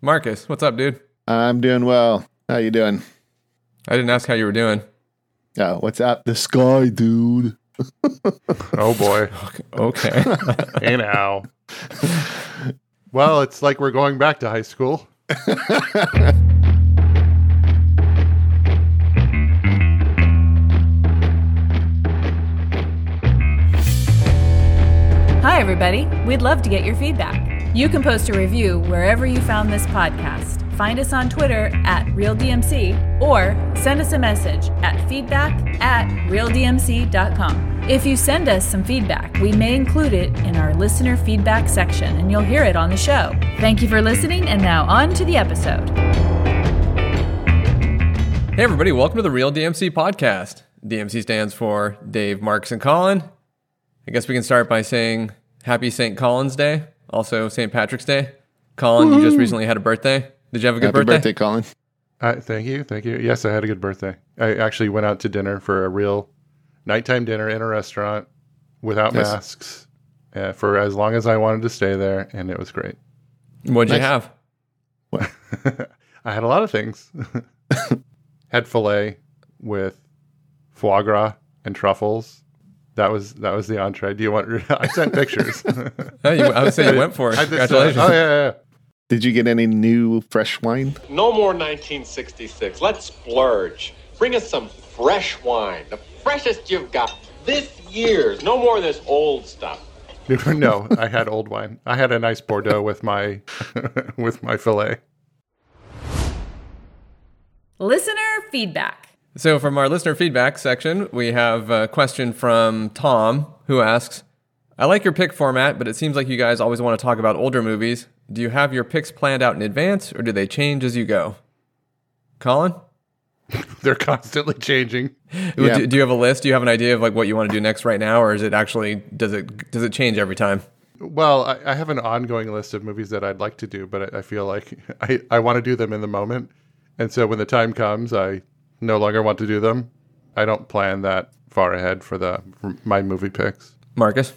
Marcus, what's up, dude? I'm doing well. How you doing? I didn't ask how you were doing. Oh, what's up? The sky, dude. Oh boy. Okay. hey now. Well, it's like we're going back to high school. Hi, everybody. We'd love to get your feedback. You can post a review wherever you found this podcast. Find us on Twitter at RealDMC or send us a message at feedback at RealDMC.com. If you send us some feedback, we may include it in our listener feedback section and you'll hear it on the show. Thank you for listening, and now on to the episode. hey, everybody, welcome to the Real DMC podcast. DMC stands for Dave, Marcus, and Colin. I guess we can start by saying Happy St. Colin's Day, also St. Patrick's Day. Colin, you just recently had a birthday. Did you have a good Happy birthday? birthday, Colin. Uh, thank you. Thank you. Yes, I had a good birthday. I actually went out to dinner for a real nighttime dinner in a restaurant without Nice. masks uh, for as long as I wanted to stay there, and it was great. What'd you Nice. have? I had a lot of things. had filet with foie gras and truffles. That was that was the entree. Do you want? I sent pictures. You, I would say you went for it. I just- Congratulations. oh yeah, yeah, yeah. Did you get any new fresh wine? No more 1966. Let's splurge. Bring us some fresh wine. The freshest you've got. This year's. No more of this old stuff. no, I had old wine. I had a nice Bordeaux with my with my fillet. Listener feedback. So, from our listener feedback section, we have a question from Tom who asks I like your pick format, but it seems like you guys always want to talk about older movies. Do you have your picks planned out in advance, or do they change as you go? Colin? They're constantly changing. Yeah. Do, do you have a list? Do you have an idea of like what you want to do next right now, or is it actually does it does it change every time? Well, I, I have an ongoing list of movies that I'd like to do, but I, I feel like I, I want to do them in the moment. And so when the time comes, I no longer want to do them. I don't plan that far ahead for the for my movie picks. Marcus?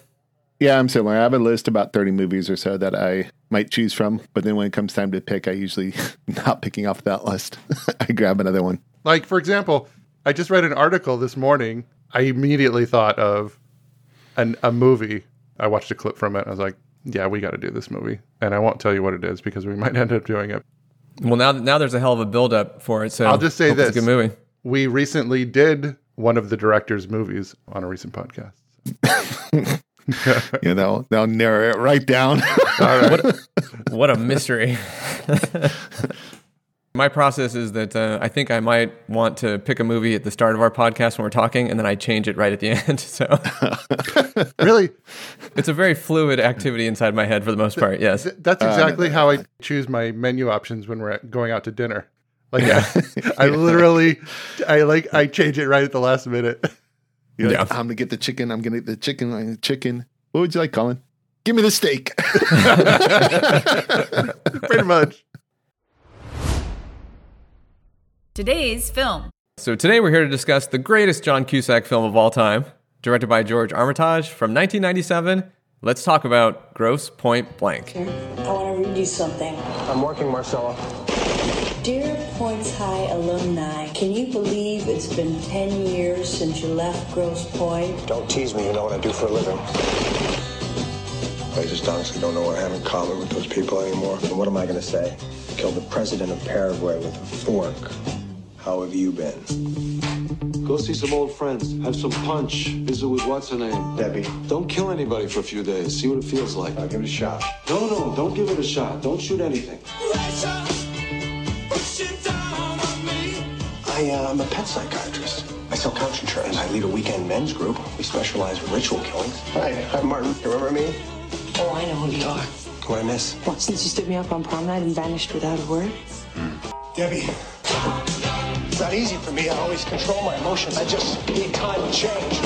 Yeah, I'm similar. I have a list about 30 movies or so that I might choose from, but then when it comes time to pick, I usually not picking off that list. I grab another one. Like, for example, I just read an article this morning. I immediately thought of an, a movie. I watched a clip from it. I was like, yeah, we got to do this movie. And I won't tell you what it is because we might end up doing it. Well, now now there's a hell of a build up for it. So I'll just say hope it's this. a good movie. We recently did one of the director's movies on a recent podcast. You know, they'll narrow it right down. all right What a mystery. My process is that uh, I think I might want to pick a movie at the start of our podcast when we're talking, and then I change it right at the end. So Really, it's a very fluid activity inside my head for the most part. Yes. that's exactly how I choose my menu options when we're going out to dinner. Like, yeah. I, literally, I like, I change it right at the last minute. You're like, Yeah. I'm going to get the chicken. I'm going to get the chicken. I'm chicken. What would you like, Colin? Give me the steak. Pretty much. Today's film. So today we're here to discuss the greatest John Cusack film of all time, directed by George Armitage from 1997. Let's talk about Grosse Pointe Blank. I want to read you something. I'm working, Marcella. Dear Points High alumni, can you believe it's been 10 years since you left Grosse Pointe? Don't tease me. You know what I do for a living. I just honestly don't know what I have in common with those people anymore. And what am I going to say? Killed the president of Paraguay with a fork. How have you been? Go see some old friends. Have some punch. Visit with what's her name. Debbie, Don't kill anybody for a few days. See what it feels like. I'll give it a shot. No, no, don't give it a shot. Don't shoot anything. I, uh, I'm a pet psychiatrist. I sell couch insurance. I lead a weekend men's group. We specialize in ritual killings. Hi, I'm Martin. You remember me? Oh, I know who you are. What I miss? What, since you stood me up on prom night and vanished without a word? Debbie. It's not easy for me. I always control my emotions. I just need time to change.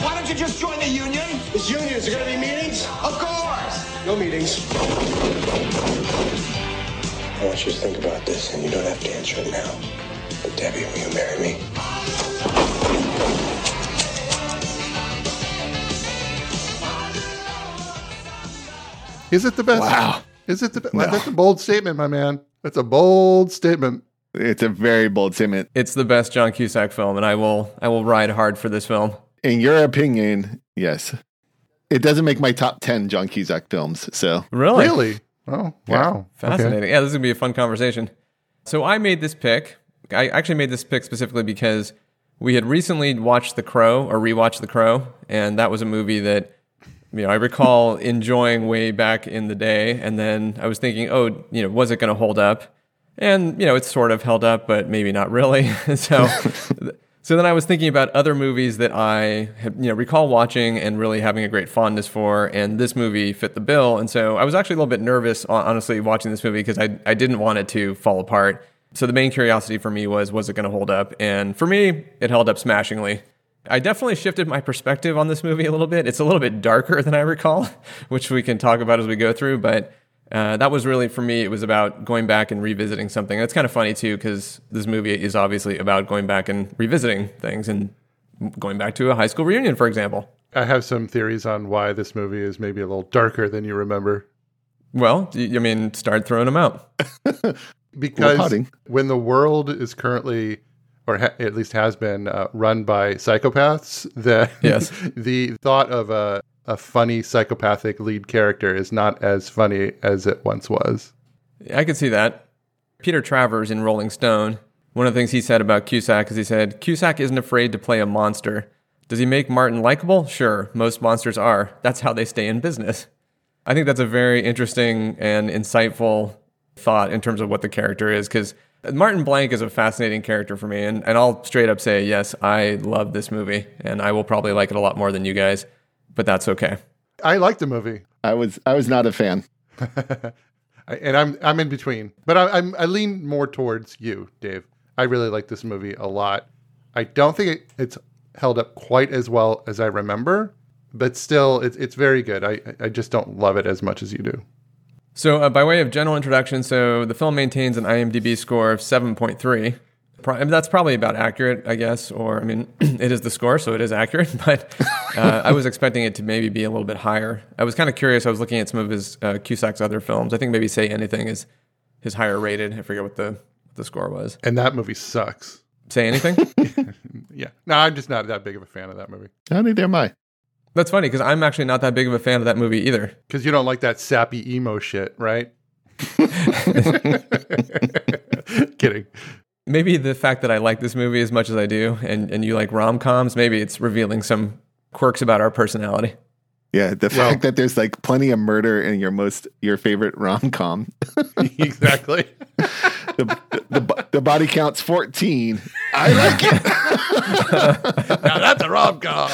Why don't you just join the union? This union, is there gonna be meetings? Of course! No meetings. I want you to think about this, and you don't have to answer it now. But Debbie, will you marry me? Is it the best? Wow. Is it the, best? that's a bold statement, my man? That's a bold statement. It's a very bold statement. It's the best John Cusack film, and I will I will ride hard for this film. In your opinion, yes. It doesn't make my top 10 John Cusack films. So, Really? Really? Oh, wow. Fascinating. Okay. Yeah, this is gonna be a fun conversation. So I made this pick. I actually made this pick specifically because we had recently watched The Crow or rewatched The Crow, and that was a movie that you know I recall enjoying way back in the day. And then I was thinking, oh, you know, was it going to hold up? And you know, it's sort of held up, but maybe not really. so. So then I was thinking about other movies that I had, you know recall watching and really having a great fondness for, and this movie fit the bill. And so I was actually a little bit nervous, honestly, watching this movie because I I didn't want it to fall apart. So the main curiosity for me was was it going to hold up? And for me, it held up smashingly. I definitely shifted my perspective on this movie a little bit. It's a little bit darker than I recall, which we can talk about as we go through. But uh, that was really for me. It was about going back and revisiting something. It's kind of funny too because this movie is obviously about going back and revisiting things and going back to a high school reunion, for example. I have some theories on why this movie is maybe a little darker than you remember. Well, y- I mean, start throwing them out. Because when the world is currently, or ha- at least has been, uh, run by psychopaths, the Yes. the thought of a a funny psychopathic lead character is not as funny as it once was. I could see that. Peter Travers in Rolling Stone, one of the things he said about Cusack is he said, Cusack isn't afraid to play a monster. Does he make Martin likable? Sure, most monsters are. That's how they stay in business. I think that's a very interesting and insightful thought in terms of what the character is, because Martin Blank is a fascinating character for me, and, and I'll straight up say, yes, I love this movie, and I will probably like it a lot more than you guys, but that's okay. I like the movie, I was I was not a fan. And I'm I'm in between, but I, I'm I lean more towards you, Dave. I really like this movie a lot. I don't think it, it's held up quite as well as I remember, but still, it's it's very good. I I just don't love it as much as you do. So, uh, by way of general introduction, so the film maintains an IMDb score of 7.3. Pro- I mean, that's probably about accurate, I guess. Or, I mean, it is the score, so it is accurate. But uh, I was expecting it to maybe be a little bit higher. I was kind of curious. I was looking at some of his uh, Cusack's other films. I think maybe Say Anything is his higher rated. I forget what the what the score was. And that movie sucks. Say Anything? Yeah, no, I'm just not that big of a fan of that movie How neither am I. that's funny because I'm actually not that big of a fan of that movie either. because you don't like that sappy emo shit, right? Kidding. Maybe the fact that I like this movie as much as I do, and, and you like rom coms, maybe it's revealing some quirks about our personality. Yeah, the Well- fact that there's like plenty of murder in your most your favorite rom com. exactly. the, the, bo- the body count's 14. I like it. now that's a rom com.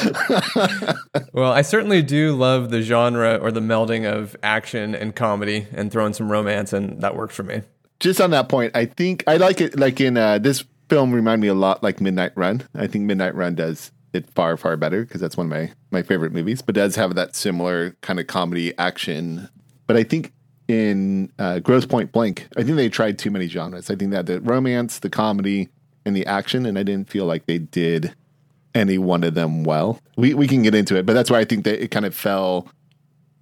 Well, I certainly do love the genre or the melding of action and comedy and throwing some romance, and that works for me. Just on that point, I think I like it. Like in uh, this film, remind me a lot like Midnight Run. I think Midnight Run does it far far better because that's one of my my favorite movies. But does have that similar kind of comedy action. But I think in uh, Grosse Pointe Blank, I think they tried too many genres. I think that the romance, the comedy, and the action, and I didn't feel like they did any one of them well. We we can get into it, but that's why I think that it kind of fell.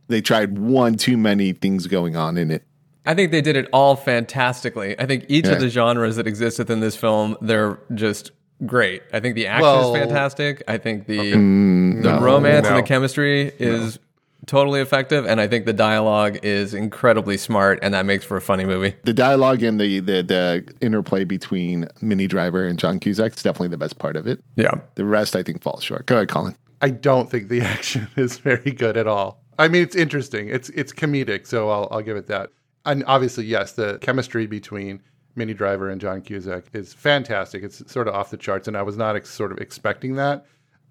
They tried one too many things going on in it. I think they did it all fantastically. I think each Yeah. of the genres that exist within this film, they're just great. I think the action Well- is fantastic. I think the Mm, the romance and the chemistry is totally effective, and I think the dialogue is incredibly smart, and that makes for a funny movie. the dialogue and the, the the interplay between Minnie Driver and John Cusack is definitely the best part of it. Yeah. The rest, I think, falls short. Go ahead, Colin. I don't think the action is very good at all. I mean, it's interesting. It's it's comedic, so I'll I'll give it that. And obviously, yes, the chemistry between Minnie Driver and John Cusack is fantastic. It's sort of off the charts, and I was not ex- sort of expecting that.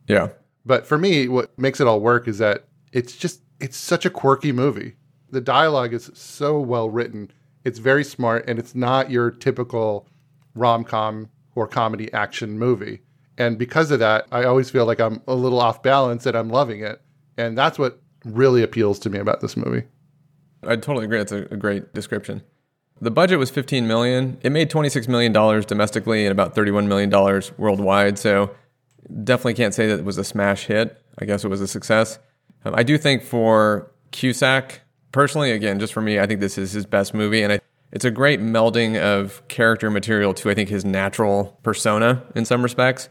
Yeah. But for me, what makes it all work is that it's just it's such a quirky movie. The dialogue is so well written. It's very smart and it's not your typical rom-com or comedy action movie. And because of that, I always feel like I'm a little off balance and I'm loving it. And that's what really appeals to me about this movie. I totally agree. That's a, a great description. The budget was 15 million. It made 26 million dollars domestically and about 31 million dollars worldwide. So definitely can't say that it was a smash hit. I guess it was a success. Um, I do think for Cusack, personally, again, just for me, I think this is his best movie, and I, it's a great melding of character material to I think his natural persona in some respects.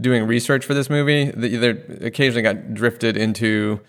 Doing research for this movie, they occasionally got drifted into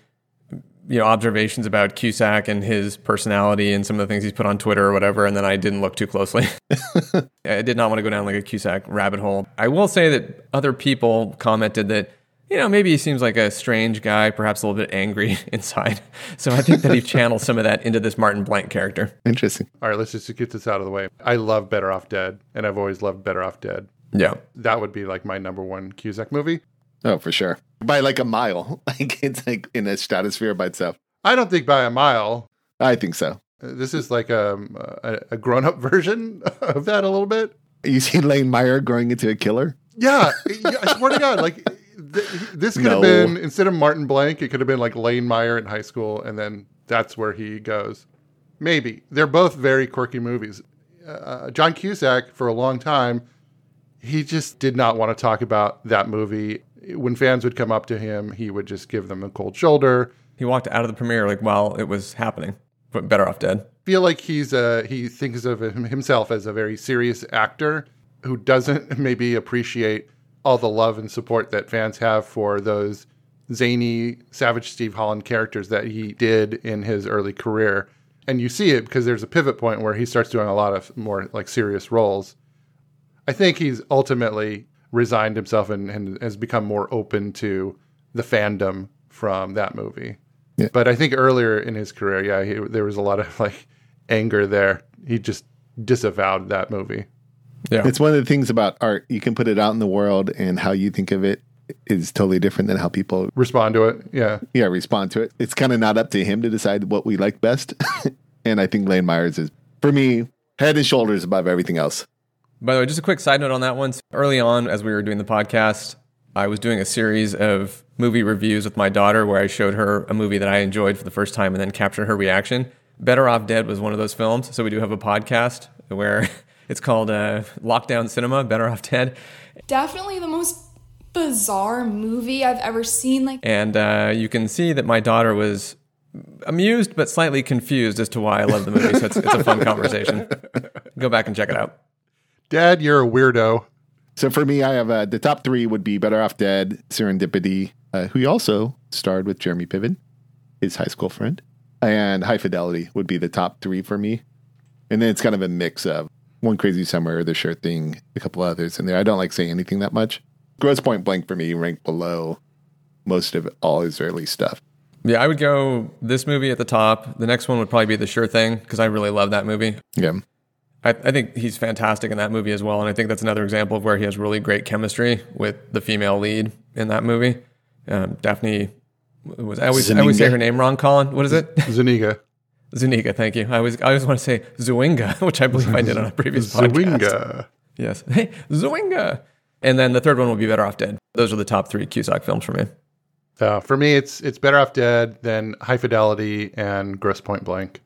you know observations about Cusack and his personality and some of the things he's put on Twitter or whatever, and then I didn't look too closely. I did not want to go down like a Cusack rabbit hole. I will say that other people commented that you know maybe he seems like a strange guy, perhaps a little bit angry inside. So I think that he channels some of that into this Martin Blank character. Interesting. All right, let's just get this out of the way. I love Better Off Dead, and I've always loved Better Off Dead. Yeah, that would be like my number one Cusack movie. Oh, for sure. By like a mile. Like it's like in a stratosphere by itself. I don't think by a mile. I think so. This is like um, a, a grown up version of that a little bit. You see Lane Meyer growing into a killer? Yeah. I swear to God, like th- this could no. have been, instead of Martin Blank, it could have been like Lane Meyer in high school. And then that's where he goes. Maybe. They're both very quirky movies. Uh, John Cusack, for a long time, he just did not want to talk about that movie when fans would come up to him, he would just give them a cold shoulder. He walked out of the premiere like while it was happening, but better off dead. Feel like he's a he thinks of himself as a very serious actor who doesn't maybe appreciate all the love and support that fans have for those zany Savage Steve Holland characters that he did in his early career. And you see it because there's a pivot point where he starts doing a lot of more like serious roles. I think he's ultimately resigned himself and, and has become more open to the fandom from that movie. Yeah. But I think earlier in his career, yeah, he, there was a lot of like anger there. He just disavowed that movie. Yeah. It's one of the things about art. You can put it out in the world and how you think of it is totally different than how people respond to it. Yeah. Yeah, respond to it. It's kind of not up to him to decide what we like best. and I think Lane Meyers is, for me, head and shoulders above everything else. By the way, just a quick side note on that one. Early on, as we were doing the podcast, I was doing a series of movie reviews with my daughter where I showed her a movie that I enjoyed for the first time and then captured her reaction. Better Off Dead was one of those films. So we do have a podcast where it's called uh, Lockdown Cinema, Better Off Dead. Definitely the most bizarre movie I've ever seen. Like, and uh, you can see that my daughter was amused but slightly confused as to why I love the movie. So it's, it's a fun conversation. Go back and check it out. Dad, you're a weirdo. So for me, I have uh, the top three would be Better Off Dead, Serendipity, uh, who also starred with Jeremy Piven, his high school friend, and High Fidelity would be the top three for me. And then it's kind of a mix of One Crazy Summer, The Sure Thing, a couple others in there. I don't like saying anything that much. Grosse Pointe Blank for me ranked below most of all his early stuff. Yeah, I would go this movie at the top. The next one would probably be The Sure Thing because I really love that movie. Yeah. I, I, think he's fantastic in that movie as well, and I think that's another example of where he has really great chemistry with the female lead in that movie. Um, Daphne was I always I always say her name wrong. Colin, what is it? Zuniga. Zuniga, thank you. I always I always want to say Zuinga, which I believe I did on a previous podcast. Zuinga. Yes. Hey, Zuinga. And then the third one will be Better Off Dead. Those are the top three Cusack films for me. Uh, for me, it's it's Better Off Dead, than High Fidelity, and Grosse Pointe Blank.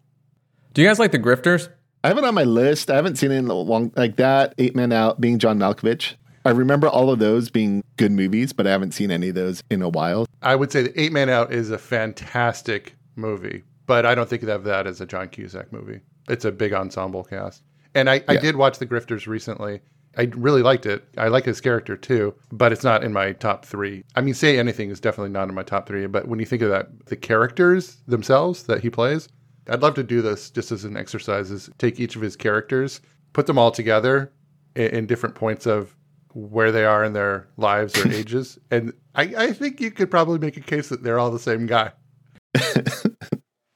Do you guys like the Grifters? I have it on my list. I haven't seen it in a long like that. Eight Men Out being John Malkovich. I remember all of those being good movies, but I haven't seen any of those in a while. I would say the Eight Men Out is a fantastic movie, but I don't think of that as a John Cusack movie. It's a big ensemble cast. And I, I did watch The Grifters recently. I really liked it. I like his character too, but it's not in my top three. I mean, Say Anything is definitely not in my top three, but when you think of that, the characters themselves that he plays, I'd love to do this just as an exercise is take each of his characters, put them all together in, in different points of where they are in their lives or ages. And I, I think you could probably make a case that they're all the same guy.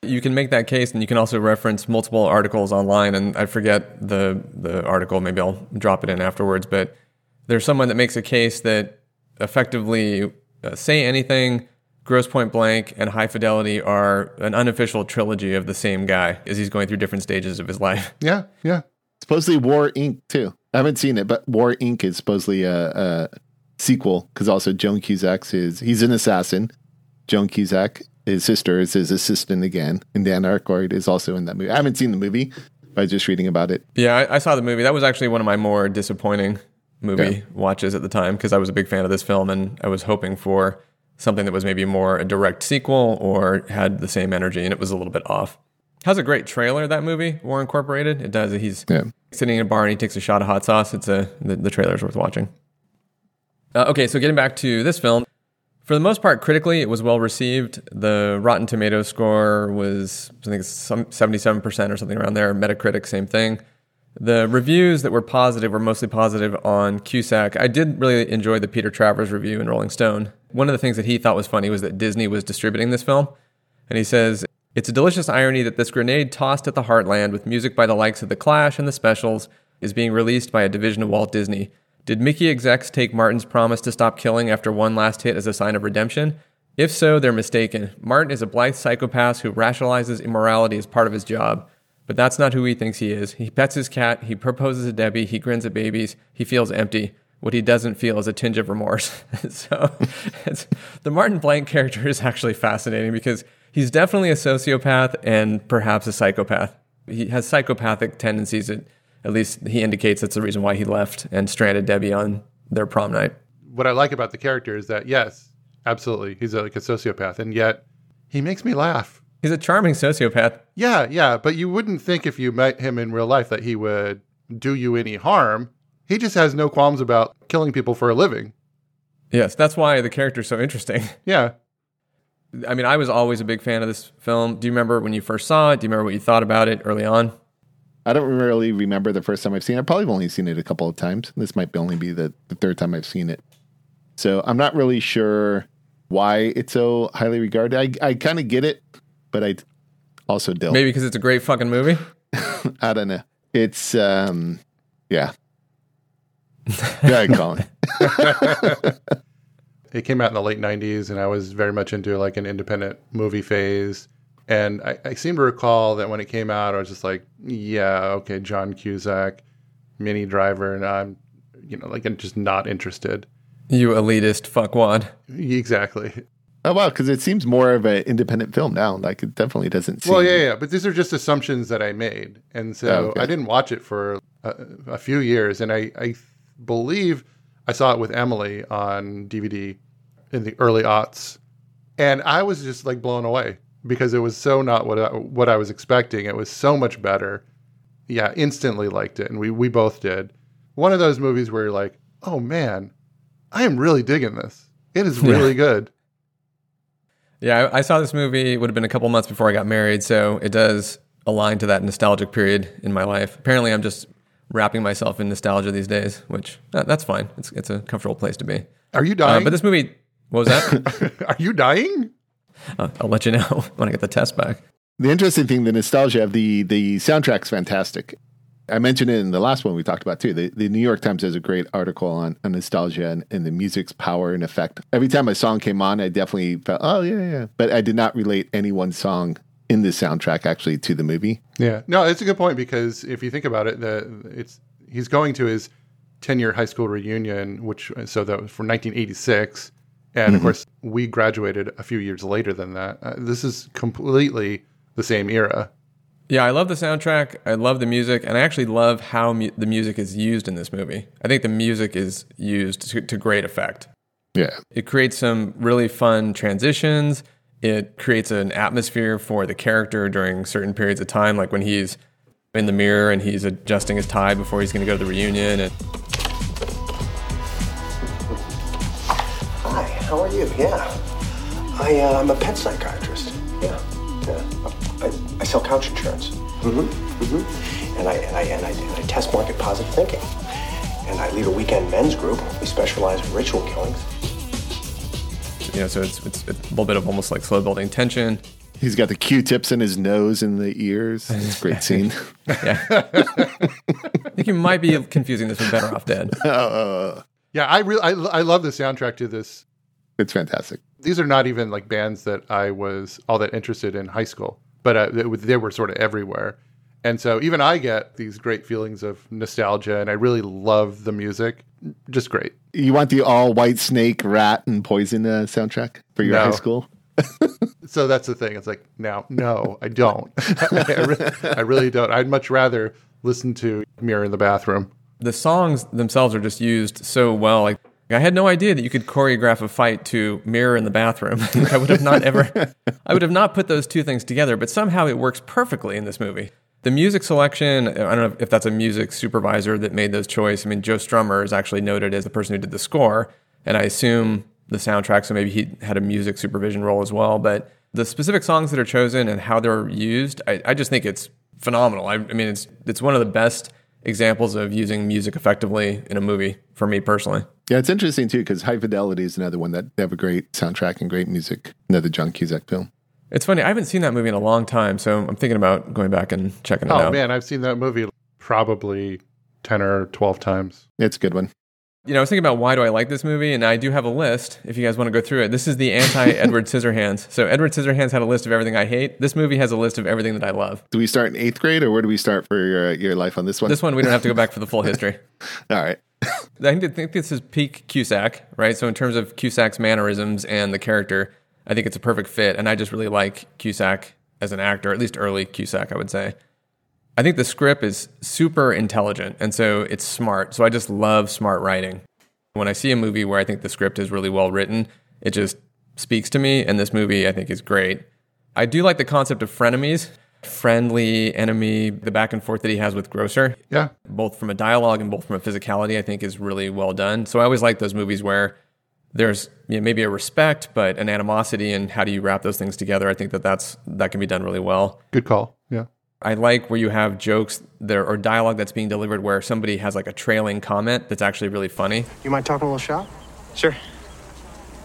you can make that case and you can also reference multiple articles online and I forget the the article, maybe I'll drop it in afterwards, but there's someone that makes a case that effectively uh, say anything Grosse Pointe Blank and High Fidelity are an unofficial trilogy of the same guy as he's going through different stages of his life. Yeah, yeah. Supposedly War Inc. too. I haven't seen it, but War Inc. is supposedly a, a sequel because also Joan Cusack's is he's an assassin. Joan Cusack, his sister, is his assistant again, and Dan Aykroyd is also in that movie. I haven't seen the movie. I was just reading about it. Yeah, I, I saw the movie. That was actually one of my more disappointing movie yeah. watches at the time because I was a big fan of this film and I was hoping for something that was maybe more a direct sequel or had the same energy and it was a little bit off. Has a great trailer, that movie, War Incorporated. It does. He's Yeah. sitting in a bar and he takes a shot of hot sauce. It's a, the, the trailer's worth watching. Uh, okay, so getting back to this film. For the most part, critically, it was well received. The Rotten Tomato score was, I think, it's some 77% or something around there. Metacritic, same thing. The reviews that were positive were mostly positive on Cusack. I did really enjoy the Peter Travers review in Rolling Stone. One of the things that he thought was funny was that Disney was distributing this film. And he says, It's a delicious irony that this grenade tossed at the heartland with music by the likes of The Clash and The Specials is being released by a division of Walt Disney. Did Mickey execs take Martin's promise to stop killing after one last hit as a sign of redemption? If so, they're mistaken. Martin is a blithe psychopath who rationalizes immorality as part of his job. But that's not who he thinks he is. He pets his cat, he proposes to Debbie, he grins at babies, he feels empty. What he doesn't feel is a tinge of remorse. so it's, the Martin Blank character is actually fascinating because he's definitely a sociopath and perhaps a psychopath. He has psychopathic tendencies. At, at least he indicates that's the reason why he left and stranded Debbie on their prom night. What I like about the character is that yes, absolutely, he's a, like a sociopath, and yet he makes me laugh. He's a charming sociopath. Yeah, yeah, but you wouldn't think if you met him in real life that he would do you any harm. He just has no qualms about killing people for a living. Yes, that's why the character's so interesting. Yeah. I mean, I was always a big fan of this film. Do you remember when you first saw it? Do you remember what you thought about it early on? I don't really remember the first time I've seen it. I've probably only seen it a couple of times. This might only be the, the third time I've seen it. So I'm not really sure why it's so highly regarded. I, I kind of get it, but I also don't. Maybe because it's a great fucking movie. I don't know. It's, um, yeah. Go ahead, Colin. it came out in the late 90s, and I was very much into like an independent movie phase. And I, I seem to recall that when it came out, I was just like, yeah, okay, John Cusack, Minnie Driver, and I'm, you know, like, I'm just not interested. You elitist fuckwad. Exactly. Oh wow, because it seems more of an independent film now. Like it definitely doesn't. Seem... Well, yeah, yeah, but these are just assumptions that I made, and so Oh, okay. I didn't watch it for a, a few years, and I, I believe I saw it with Emily on DVD in the early aughts, and I was just like blown away because it was so not what I, what I was expecting. It was so much better. Yeah, instantly liked it, and we we both did. One of those movies where you're like, oh man, I am really digging this. It is really good. Yeah, I, I saw this movie. It would have been a couple months before I got married, so it does align to that nostalgic period in my life. Apparently, I'm just wrapping myself in nostalgia these days, which uh, that's fine. It's it's a comfortable place to be. Are you Uh, dying? but this movie, what was that? Are you dying? uh, I'll let you know when I get the test back. The interesting thing, the nostalgia of the the soundtrack's fantastic. I mentioned it in the last one we talked about too. The, the New York Times has a great article on, on nostalgia and, and the music's power and effect. Every time a song came on, I definitely felt, oh yeah, yeah. But I did not relate any one song in the soundtrack actually to the movie. Yeah, no, it's a good point because if you think about it, the it's he's going to his ten year high school reunion, which so that was from 1986, and of course we graduated a few years later than that. Uh, this is completely the same era. Yeah, I love the soundtrack. I love the music, and I actually love how mu- the music is used in this movie. I think the music is used to, to great effect. Yeah. It creates some really fun transitions. It creates an atmosphere for the character during certain periods of time, like when he's in the mirror and he's adjusting his tie before he's going to go to the reunion. And Hi, how are you? Yeah. I, uh, I'm a pet psychiatrist. Yeah. yeah. I, I sell couch insurance. Mm-hmm. Mm-hmm. And I, and I, and I, and I test market positive thinking. And I lead a weekend men's group. We specialize in ritual killings. You know, so it's, it's, it's a little bit of almost like slow building tension. He's got the Q-tips in his nose and the ears. It's a great scene. Yeah. I think you might be confusing this with Better Off Dead. uh, Yeah, I really I, I love the soundtrack to this. it's fantastic. These are not even like bands that I was all that interested in high school, but uh, they, they were sort of everywhere. And so even I get these great feelings of nostalgia, and I really love the music. Just great. You want the all white snake, Ratt, and poison uh, soundtrack for your No. high school? So that's the thing. It's like, no, no, I don't. I, re- I really don't. I'd much rather listen to Mirror in the Bathroom. The songs themselves are just used so well. Like I had no idea that you could choreograph a fight to mirror in the bathroom. I would have not ever, I would have not put those two things together, but somehow it works perfectly in this movie. The music selection, I don't know if that's a music supervisor that made those choice. I mean, Joe Strummer is actually noted as the person who did the score, and I assume the soundtrack, so maybe he had a music supervision role as well. But the specific songs that are chosen and how they're used, I, I just think it's phenomenal. I, I mean, it's it's one of the best examples of using music effectively in a movie for me personally. Yeah, it's interesting too because High Fidelity is another one that they have a great soundtrack and great music. Another John Cusack film. It's funny. I haven't seen that movie in a long time, so I'm thinking about going back and checking it Oh out. man, I've seen that movie probably ten or twelve times. It's a good one. You know, I was thinking about why do I like this movie, and I do have a list. If you guys want to go through it, this is the anti Edward Scissorhands. So Edward Scissorhands had a list of everything I hate. This movie has a list of everything that I love. Do we start in eighth grade or where do we start for your uh, your life on this one? This one we don't have to go back for the full history. All right. I think this is peak Cusack, right? So in terms of Cusack's mannerisms and the character, I think it's a perfect fit, and I just really like Cusack as an actor, at least early Cusack, I would say. I think the script is super intelligent, and so it's smart. So I just love smart writing. When I see a movie where I think the script is really well written, it just speaks to me, and this movie I think is great. I do like the concept of frenemies, friendly enemy, the back and forth that he has with Grocer Yeah, both from a dialogue and both from a physicality, I think is really well done. So I always like those movies where there's you know, maybe a respect, but an animosity, and how do you wrap those things together? I think that that's that can be done really well. good call. Yeah, I like where you have jokes there or dialogue that's being delivered where somebody has like a trailing comment that's actually really funny. You mind talking a little shop? Sure.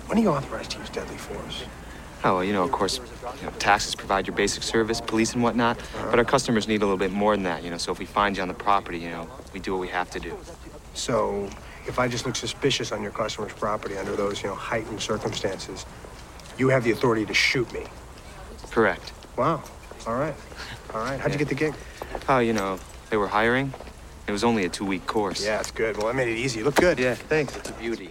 When are you authorized to use deadly force? Oh, well, you know, of course, you know, taxes provide your basic service, police and whatnot. But our customers need a little bit more than that, you know. So if we find you on the property, you know, we do what we have to do. So, if I just look suspicious on your customer's property under those, you know, heightened circumstances, you have the authority to shoot me. Correct. Wow. All right. All right. How'd you get the gig? Oh, you know, they were hiring. It was only a two-week course. Yeah, it's good. Well, I made it easy. You look good. Yeah, thanks. It's a beauty.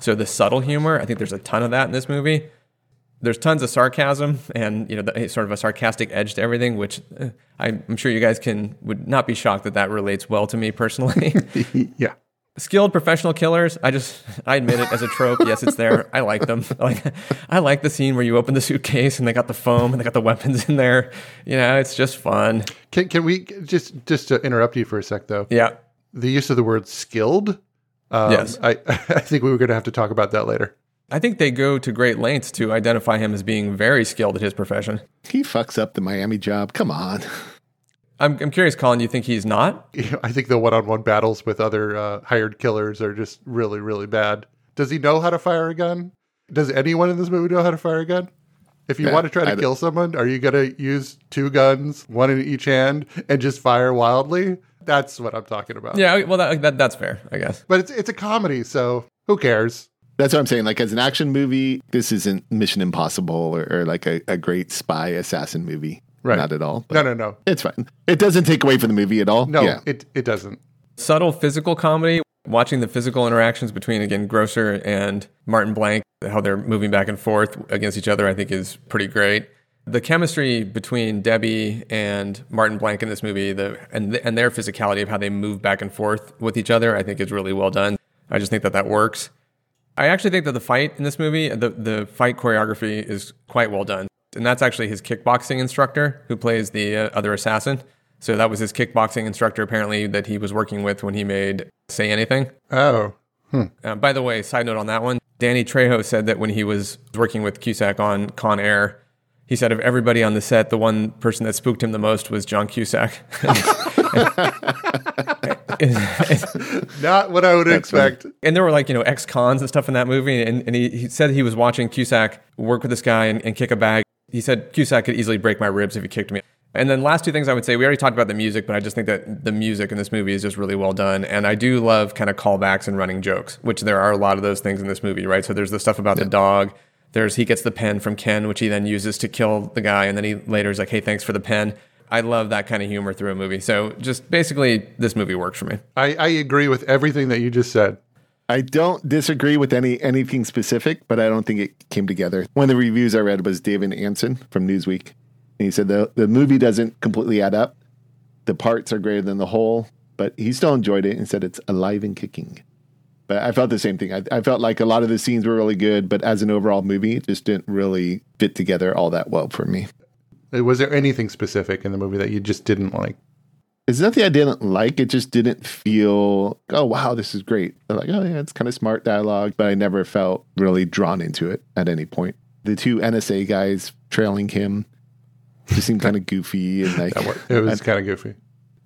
So the subtle humor, I think there's a ton of that in this movie. There's tons of sarcasm and you know the, sort of a sarcastic edge to everything, which eh, I'm sure you guys can would not be shocked that that relates well to me personally. yeah. Skilled professional killers i just i admit it as a trope yes it's there i like them like i like the scene where you open the suitcase and they got the foam and they got the weapons in there you know it's just fun Can can we just just to interrupt you for a sec though? yeah The use of the word skilled. Um, Yes. I I think we were going to have to talk about that later. i think they go to great lengths to identify him as being very skilled at his profession He fucks up the Miami job. Come on. I'm, I'm curious colin you think he's not I think the one-on-one battles with other uh, hired killers are just really really bad. Does he know how to fire a gun? Does anyone in this movie know how to fire a gun? If you Yeah, want to try I to d- kill someone, are you going to use two guns, one in each hand, and just fire wildly? That's what I'm talking about. yeah well that, that that's fair i guess But it's it's a comedy, so who cares? That's what I'm saying. Like as an action movie, this isn't Mission Impossible or, or like a, a great spy assassin movie. Right. Not at all. No, no, no. It's fine. It doesn't take away from the movie at all. No, Yeah. it it doesn't. subtle physical comedy watching the physical interactions between again grocer and martin blank how they're moving back and forth against each other i think is pretty great the chemistry between debbie and martin blank in this movie the and, and their physicality of how they move back and forth with each other i think is really well done i just think that that works i actually think that the fight in this movie the, the fight choreography is quite well done and that's actually his kickboxing instructor who plays the uh, other assassin so that was his kickboxing instructor, apparently, that he was working with when he made Say Anything. Oh, Uh, by the way, side note on that one, Danny Trejo said that when he was working with Cusack on Con Air, he said of everybody on the set, the one person that spooked him the most was John Cusack. not what I would expect. and there were like, you know, ex cons and stuff in that movie. And, and he, he said he was watching Cusack work with this guy and, and kick a bag. He said Cusack could easily break my ribs if he kicked me. And then last two things I would say, we already talked about the music, but I just think that the music in this movie is just really well done. And I do love kind of callbacks and running jokes, which there are a lot of those things in this movie, right? So there's the stuff about the dog. There's he gets the pen from Ken, which he then uses to kill the guy, and then he later is like, "Hey, thanks for the pen." I love that kind of humor through a movie. So just basically, this movie works for me. I, I agree with everything that you just said. I don't disagree with any anything specific, but I don't think it came together. One of the reviews I read was David Ansen from Newsweek. And he said the the movie doesn't completely add up. The parts are greater than the whole, but he still enjoyed it and said it's alive and kicking. But I felt the same thing. I, I felt like a lot of the scenes were really good, but as an overall movie, it just didn't really fit together all that well for me. Uh, was there anything specific in the movie that you just didn't like? It's nothing I didn't like. It just didn't feel, oh, wow, this is great. They're like, oh, yeah, it's kind of smart dialogue, but I never felt really drawn into it at any point. The two NSA guys trailing him just seemed kind of goofy. and like It was kind of goofy.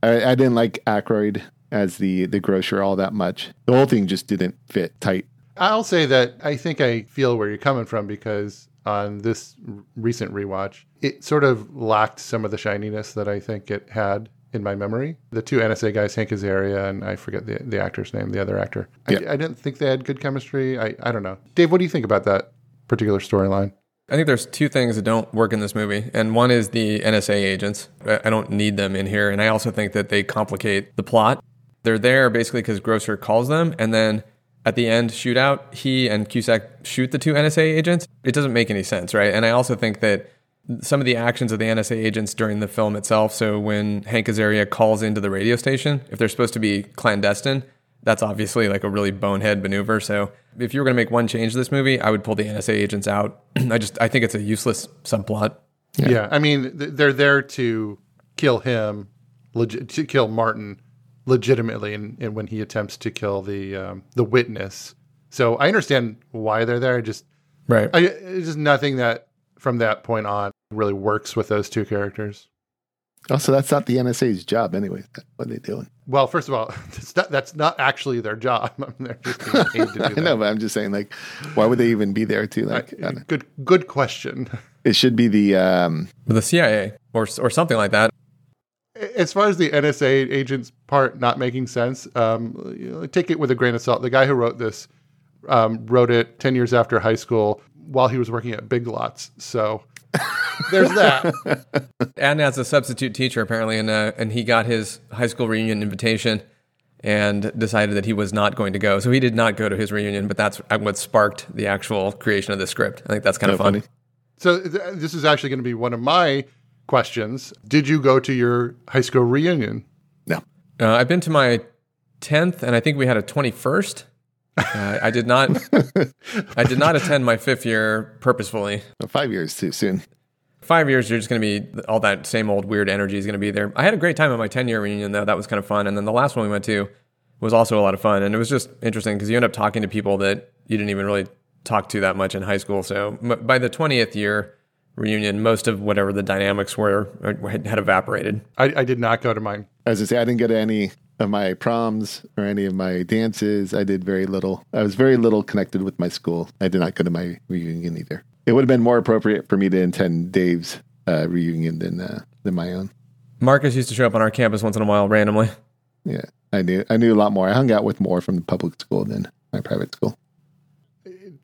I, I didn't like Aykroyd as the, the grocer all that much. The whole thing just didn't fit tight. I'll say that I think I feel where you're coming from because on this recent rewatch, it sort of lacked some of the shininess that I think it had in my memory. The two NSA guys, Hank Azaria and I forget the, the actor's name, the other actor. I, I didn't think they had good chemistry. I, I don't know. Dave, what do you think about that particular storyline? I think there's two things that don't work in this movie, and one is the NSA agents. I I don't need them in here, and I also think that they complicate the plot. They're there basically because Grocer calls them, and then at the end shootout, he and Cusack shoot the two NSA agents. It doesn't make any sense, right? And I also think that some of the actions of the NSA agents during the film itself. So when Hank Azaria calls into the radio station, if they're supposed to be clandestine, that's obviously like a really bonehead maneuver. So if you were going to make one change to this movie, I would pull the NSA agents out. I just I think it's a useless subplot. Yeah, I mean, th- they're there to kill him, legit to kill Martin legitimately, and, and when he attempts to kill the um, the witness. So I understand why they're there. I Just Right. I, it's just nothing that from that point on really works with those two characters. Also, that's not the NSA's job anyway. What are they doing? Well, first of all, that's not, that's not actually their job. I mean, they're just being paid to do I that. know, but I'm just saying, like, why would they even be there to like? I don't- Good good question. it should be the um, The CIA or or something like that. As far as the NSA agent's part not making sense, um, you know, take it with a grain of salt. The guy who wrote this um, wrote it 10 years after high school while he was working at Big Lots. So there's that. and as a substitute teacher apparently and uh, and he got his high school reunion invitation and decided that he was not going to go so he did not go to his reunion but that's what sparked the actual creation of the script i think that's kind of So fun funny. So th- this is actually going to be one of my questions. Did you go to your high school reunion? no. uh, i've been to my 10th and i think we had a 21st uh, i did not i did not attend my fifth year purposefully Five years too soon. five years, you're just going to be all that same old weird energy is going to be there. I had a great time at my 10 year reunion, though. That was kind of fun. And then the last one we went to was also a lot of fun. And it was just interesting because you end up talking to people that you didn't even really talk to that much in high school. So m- by the 20th year reunion, most of whatever the dynamics were uh, had had evaporated. I, I did not go to mine. As I say, I didn't get any of my proms or any of my dances. I did very little. I was very little connected with my school. I did not go to my reunion either. It would have been more appropriate for me to attend Dave's uh, reunion than uh, than my own. Marcus used to show up on our campus once in a while randomly. Yeah, I knew I knew a lot more. I hung out with more from the public school than my private school.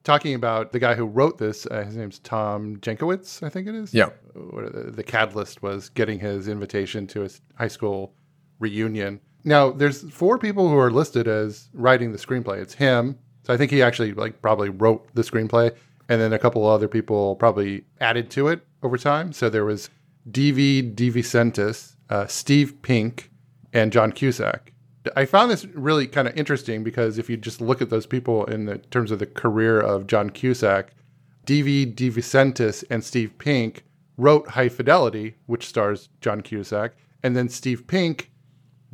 Talking about the guy who wrote this, uh, his name's Tom Jankiewicz, I think it is. Yeah. The, the catalyst was getting his invitation to his high school reunion. Now, there's four people who are listed as writing the screenplay. It's him, so I think he actually like probably wrote the screenplay, and then a couple other people probably added to it over time. So there was D.V. DeVicentis, uh, Steve Pink, and John Cusack. I found this really kind of interesting because if you just look at those people in the terms of the career of John Cusack, D.V. DeVicentis and Steve Pink wrote High Fidelity, which stars John Cusack, and then Steve Pink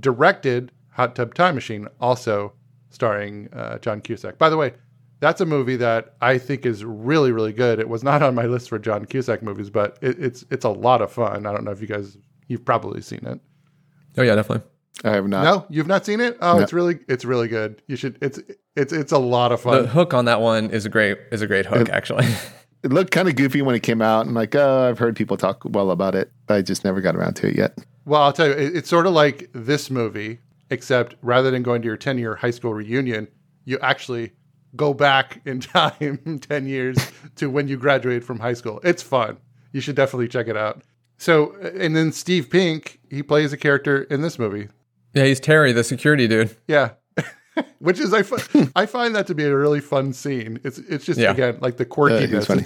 directed Hot Tub Time Machine, also starring uh, John Cusack. By the way, that's a movie that I think is really, really good. It was not on my list for John Cusack movies, but it, it's it's a lot of fun. I don't know if you guys you've probably seen it. Oh, yeah, definitely. I have not. No, you've not seen it. Oh, No. it's really it's really good. You should. It's it's it's a lot of fun. The hook on that one is a great is a great hook, actually. It looked kind of goofy when it came out. I'm like, oh, I've heard people talk well about it, but I just never got around to it yet. Well, I'll tell you, it's sort of like this movie, except rather than going to your 10 year high school reunion, you actually go back in time 10 years to when you graduated from high school. It's fun. You should definitely check it out. So, and then Steve Pink, he plays a character in this movie. yeah, he's Terry, the security dude. Yeah. Which is I, I find that to be a really fun scene. It's it's just Yeah. again like the Uh, quirkiness. it's funny.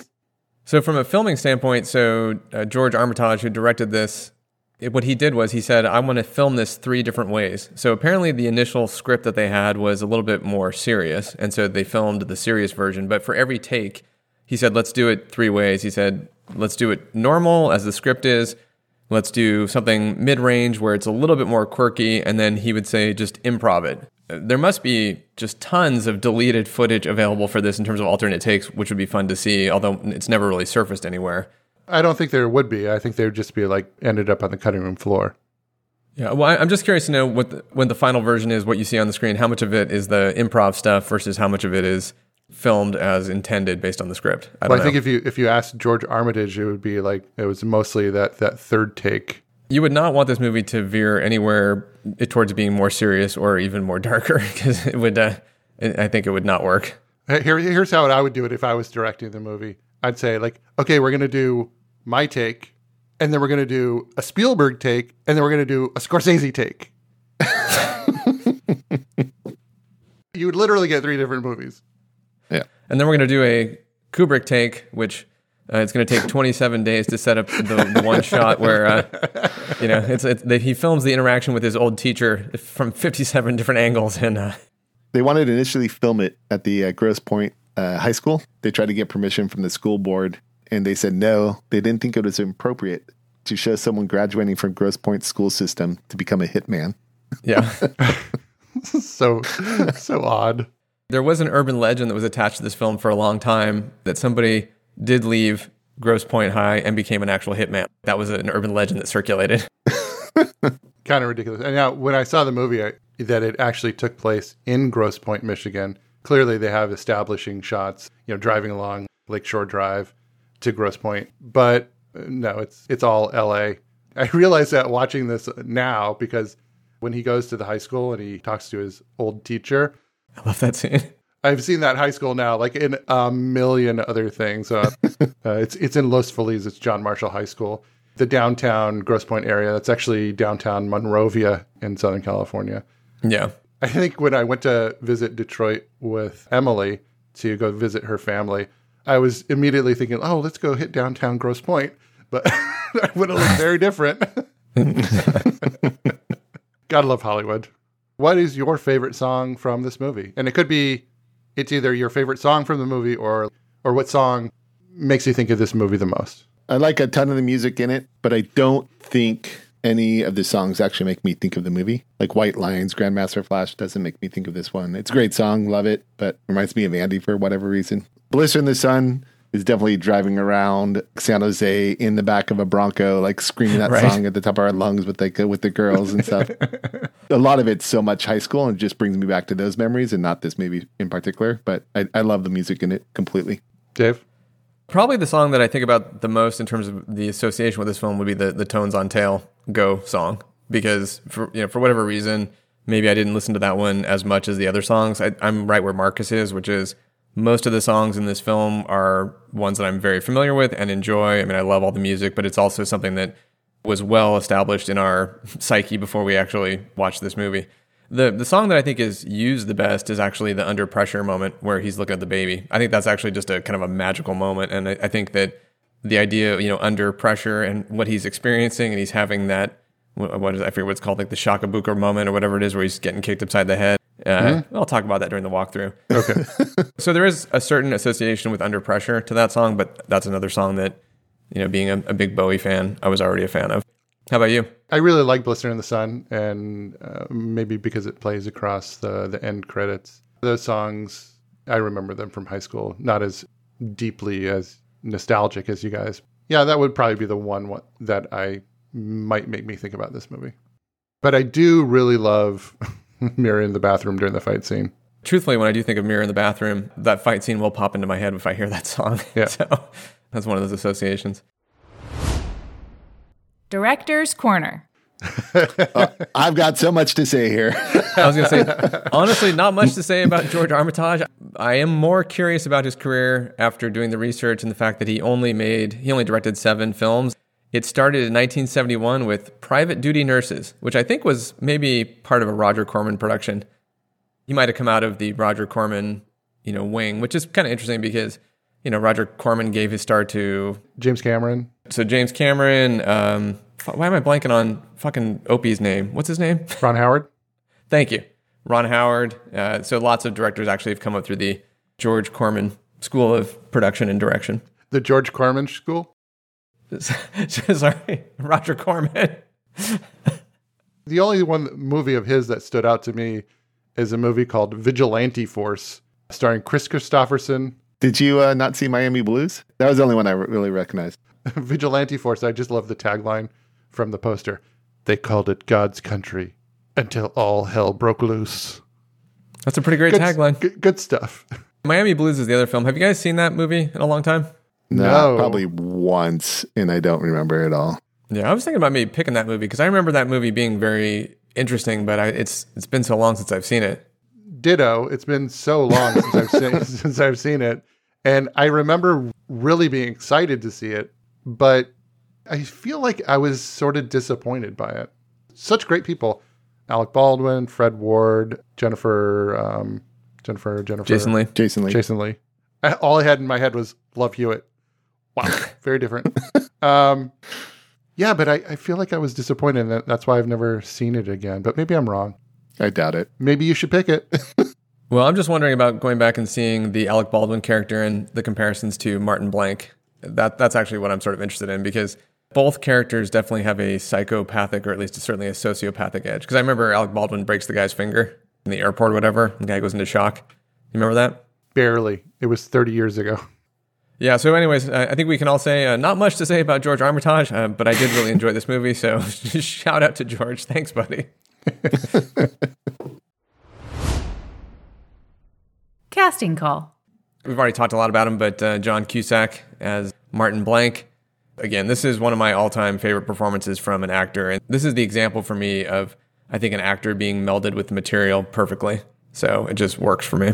So, from a filming standpoint, so uh, George Armitage, who directed this, it- what he did was he said, I want to film this three different ways. So apparently, the initial script that they had was a little bit more serious. And so they filmed the serious version. But for every take, he said, let's do it three ways. He said, let's do it normal as the script is. Let's do something mid range where it's a little bit more quirky. And then he would say, just improv it. There must be just tons of deleted footage available for this in terms of alternate takes, which would be fun to see, although it's never really surfaced anywhere. I don't think there would be. I think they would just be like ended up on the cutting room floor. Yeah, well, I'm just curious to know what the, when the final version is, what you see on the screen. How much of it is the improv stuff versus how much of it is filmed as intended based on the script? I Well, I think know. if you if you asked George Armitage, it would be like it was mostly that that third take. you would not want this movie to veer anywhere towards being more serious or even more darker because it would. Uh, I think it would not work. Here, here's how I would do it if I was directing the movie. I'd say like, okay, we're gonna do my take, and then we're gonna do a Spielberg take, and then we're gonna do a Scorsese take. you would literally get three different movies. Yeah. And then we're going to do a Kubrick take, which uh, it's going to take 27 days to set up the, the one shot where, uh, you know, it's, it's that he films the interaction with his old teacher from 57 different angles. And uh, They wanted to initially film it at the uh, Grosse Pointe uh, High School. They tried to get permission from the school board, and they said no. They didn't think it was appropriate to show someone graduating from Grosse Pointe school system to become a hitman. yeah, so so odd. there was an urban legend that was attached to this film for a long time that somebody did leave Grosse Pointe High and became an actual hitman. That was an urban legend that circulated. kind of ridiculous. And now, when I saw the movie, I, that it actually took place in Grosse Pointe, Michigan. Clearly, they have establishing shots, you know, driving along Lakeshore Drive to Grosse Pointe, but uh, no, it's it's all L.A. I realize that watching this now because when he goes to the high school and he talks to his old teacher, I love that scene. I've seen that high school now, like in a million other things. Uh, uh, it's it's in Los Feliz. It's John Marshall High School, the downtown Grosse Pointe area. That's actually downtown Monrovia in Southern California. Yeah. I think when I went to visit Detroit with Emily to go visit her family, I was immediately thinking, "Oh, let's go hit downtown Grosse Pointe, but it would have looked very different. Gotta love Hollywood. What is your favorite song from this movie? And it could be, it's either your favorite song from the movie or or what song makes you think of this movie the most. I like a ton of the music in it, but I don't think any of the songs actually make me think of the movie. Like White Lines, Grandmaster Flash doesn't make me think of this one. It's a great song, love it, but reminds me of Andy for whatever reason. Blister in the Sun is definitely driving around San Jose in the back of a Bronco, like screaming that Right. song at the top of our lungs with like with the girls and stuff. a lot of it's so much high school and just brings me back to those memories and not this movie in particular. But I, I love the music in it completely. Dave? Probably the song that I think about the most in terms of the association with this film would be the the Tones on Tail Go song because for you know for whatever reason maybe I didn't listen to that one as much as the other songs. I, I'm right where Marcus is, which is most of the songs in this film are ones that I'm very familiar with and enjoy. I mean, I love all the music, but it's also something that was well established in our psyche before we actually watched this movie. The the song that I think is used the best is actually the under pressure moment where he's looking at the baby. I think that's actually just a kind of a magical moment, and I, I think that the idea, you know, under pressure and what he's experiencing, and he's having that what is I forget what it's called, like the shakabuku moment or whatever it is, where he's getting kicked upside the head. Uh, I'll talk about that during the walkthrough. Okay. So there is a certain association with Under Pressure to that song, but that's another song that, you know, being a, a big Bowie fan, I was already a fan of. How about you? I really like Blister in the Sun, and uh, maybe because it plays across the, the end credits. Those songs, I remember them from high school, not as deeply as nostalgic as you guys. Yeah, that would probably be the one what, that I might make me think about this movie. But I do really love Mirror in the bathroom during the fight scene. Truthfully, when I do think of Mirror in the Bathroom, that fight scene will pop into my head if I hear that song. Yeah. so that's one of those associations. Director's Corner. Uh, I've got so much to say here. I was going to say, honestly, not much to say about George Armitage. I am more curious about his career after doing the research and the fact that he only made, he only directed seven films. It started in 1971 with Private Duty Nurses, which I think was maybe part of a Roger Corman production. He might have come out of the Roger Corman, you know, wing, which is kind of interesting because, you know, Roger Corman gave his start to James Cameron. so James Cameron, um, why am I blanking on fucking Opie's name? What's his name? Ron Howard. Thank you, Ron Howard. Uh, so lots of directors actually have come up through the George Corman School of Production and Direction. The George Corman School. Sorry, Roger Corman. the only one movie of his that stood out to me is a movie called Vigilante Force, starring Kris Kristofferson. Did you uh, not see Miami Blues? That was the only one I really recognized. Vigilante Force. I just love the tagline from the poster. They called it God's Country until all hell broke loose. That's a pretty great good, tagline. Good, good, stuff. Miami Blues is the other film. Have you guys seen that movie in a long time? No, no. probably once, and I don't remember it all. Yeah, I was thinking about maybe picking that movie because I remember that movie being very interesting, but I, it's it's been so long since I've seen it. Ditto. It's been so long since I've seen since I've seen it, and I remember really being excited to see it, but I feel like I was sort of disappointed by it. Such great people: Alec Baldwin, Fred Ward, Jennifer, um, Jennifer, Jennifer, Jason Leigh, Jason Leigh, Jason Leigh. All I had in my head was Love Hewitt. Wow, very different. um, yeah, but I, I feel like I was disappointed. And that, that's why I've never seen it again. But maybe I'm wrong. I doubt it. Maybe you should pick it. well, I'm just wondering about going back and seeing the Alec Baldwin character and the comparisons to Martin Blank. That that's actually what I'm sort of interested in because both characters definitely have a psychopathic or at least certainly a sociopathic edge. Because I remember Alec Baldwin breaks the guy's finger in the airport, or whatever. The guy goes into shock. You remember that? Barely. It was 30 years ago. Yeah. So, anyways, I think we can all say uh, not much to say about George Armitage, uh, but I did really enjoy this movie. So, shout out to George. Thanks, buddy. Casting call. We've already talked a lot about him, but uh, John Cusack as Martin Blank. Again, this is one of my all-time favorite performances from an actor, and this is the example for me of I think an actor being melded with the material perfectly. So it just works for me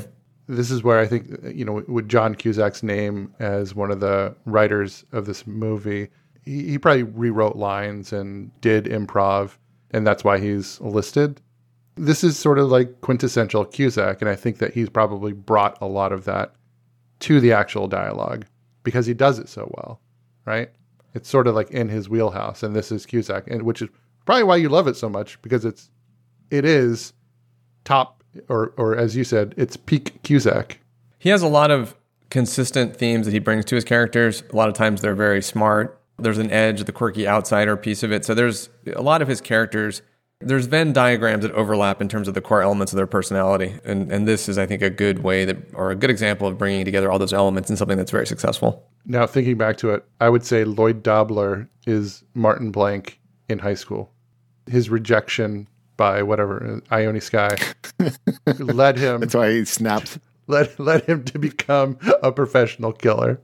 this is where I think you know with John Cusack's name as one of the writers of this movie, he, he probably rewrote lines and did improv, and that's why he's listed. This is sort of like quintessential Cusack, and I think that he's probably brought a lot of that to the actual dialogue because he does it so well, right? It's sort of like in his wheelhouse, and this is Cusack, and which is probably why you love it so much because it's it is top or or as you said, it's peak Cusack. He has a lot of consistent themes that he brings to his characters. A lot of times they're very smart. There's an edge, the quirky outsider piece of it. So there's a lot of his characters. There's Venn diagrams that overlap in terms of the core elements of their personality, and and this is, I think, a good way that or a good example of bringing together all those elements in something that's very successful. Now, thinking back to it, I would say Lloyd Dobler is Martin Blank in high school. His rejection by whatever uh, Ione Skye led him. That's why he snapped. Led led him to become a professional killer.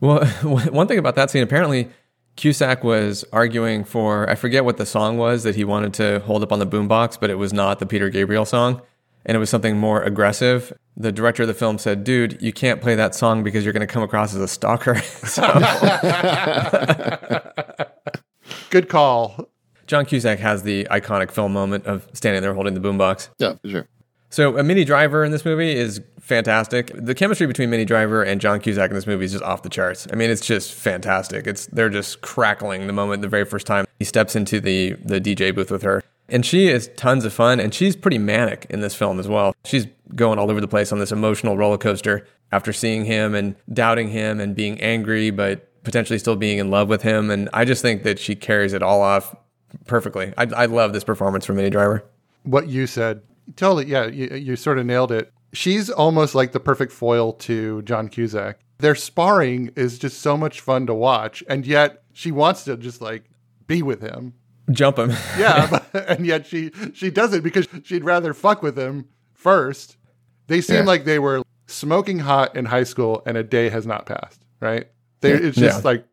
Well, one thing about that scene, apparently Cusack was arguing for I forget what the song was that he wanted to hold up on the boombox, but it was not the Peter Gabriel song, and it was something more aggressive. The director of the film said, "Dude, you can't play that song because you're going to come across as a stalker." Good call. John Cusack has the iconic film moment of standing there holding the boombox. Yeah, for sure. So, a Minnie Driver in this movie is fantastic. The chemistry between Minnie Driver and John Cusack in this movie is just off the charts. I mean, it's just fantastic. It's they're just crackling the moment the very first time he steps into the the DJ booth with her. And she is tons of fun and she's pretty manic in this film as well. She's going all over the place on this emotional roller coaster after seeing him and doubting him and being angry but potentially still being in love with him and I just think that she carries it all off perfectly. I, I love this performance from Minnie Driver. What you said, totally. Yeah, you, you sort of nailed it. She's almost like the perfect foil to John Cusack. Their sparring is just so much fun to watch, and yet she wants to just like be with him, jump him. yeah, and yet she she does it because she'd rather fuck with him first. They seem yeah. like they were smoking hot in high school, and a day has not passed. Right? They, it's just yeah. like,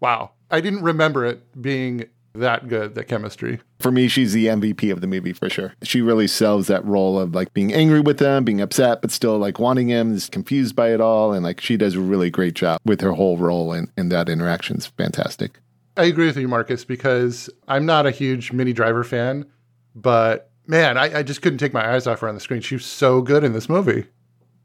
wow. I didn't remember it being that good, the chemistry. For me, she's the MVP of the movie for sure. She really sells that role of like being angry with them, being upset, but still like wanting him, is confused by it all. And like she does a really great job with her whole role and, and that interaction's fantastic. I agree with you, Marcus, because I'm not a huge Minnie Driver fan, but man, I, I just couldn't take my eyes off her on the screen. She was so good in this movie.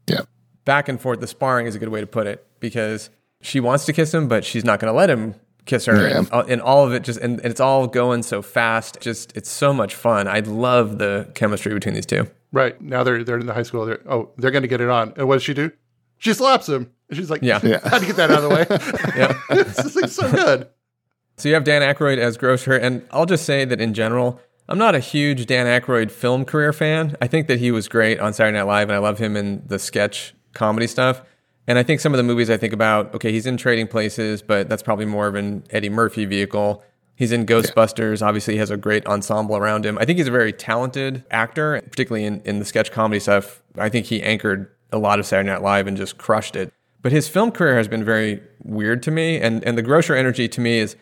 Yeah. Back and forth, the sparring is a good way to put it because she wants to kiss him, but she's not going to let him kiss her, Yeah. and, all- and all of it just and, and it's all going so fast. Just it's so much fun. I love the chemistry between these two. Right now they're they're in the high school. They're oh they're going to get it on. And what does she do? She slaps him. And she's like, Yeah. yeah, how to get that out of the way? Yeah. it's just like so good. So you have Dan Aykroyd as Grocer, and I'll just say that in general, I'm not a huge Dan Aykroyd film career fan. I think that he was great on Saturday Night Live, and I love him in the sketch comedy stuff. And I think some of the movies I think about, okay, he's in Trading Places, but that's probably more of an Eddie Murphy vehicle. He's in Ghostbusters. Obviously, he has a great ensemble around him. I think he's a very talented actor, particularly in, in the sketch comedy stuff. I think he anchored a lot of Saturday Night Live and just crushed it. But his film career has been very weird to me. And, and the Grocer energy to me is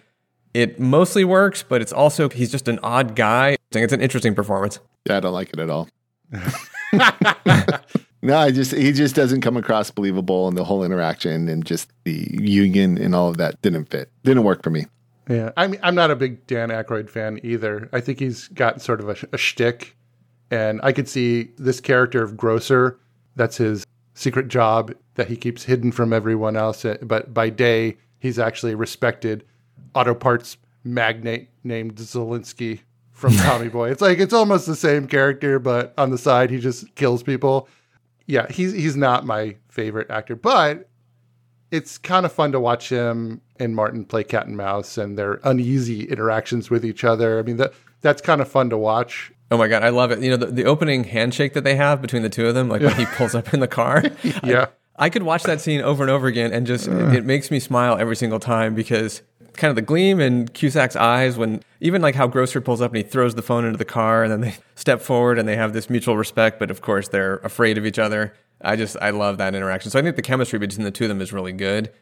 it mostly works, but it's also, he's just an odd guy. I think it's an interesting performance. Yeah, I don't like it at all. no, I just he just doesn't come across believable, and the whole interaction and just the union and all of that didn't fit. Didn't work for me. Yeah, I mean, I'm not a big Dan Aykroyd fan either. I think he's got sort of a, a shtick, and I could see this character of Grocer. That's his secret job that he keeps hidden from everyone else. uh, But by day, he's actually a respected auto parts magnate named Zalinsky from Tommy Boy. It's like it's almost the same character, but on the side, he just kills people. Yeah, he's he's not my favorite actor, but it's kind of fun to watch him and Martin play cat and mouse and their uneasy interactions with each other. I mean, that that's kind of fun to watch. Oh my God, I love it. You know, the, the opening handshake that they have between the two of them, like when he pulls up in the car. Yeah. I, I could watch that scene over and over again and just, it, it makes me smile every single time because kind of the gleam in Cusack's eyes when even like how Grocer pulls up and he throws the phone into the car and then they step forward and they have this mutual respect, but of course they're afraid of each other. I just, I love that interaction. So I think the chemistry between the two of them is really good.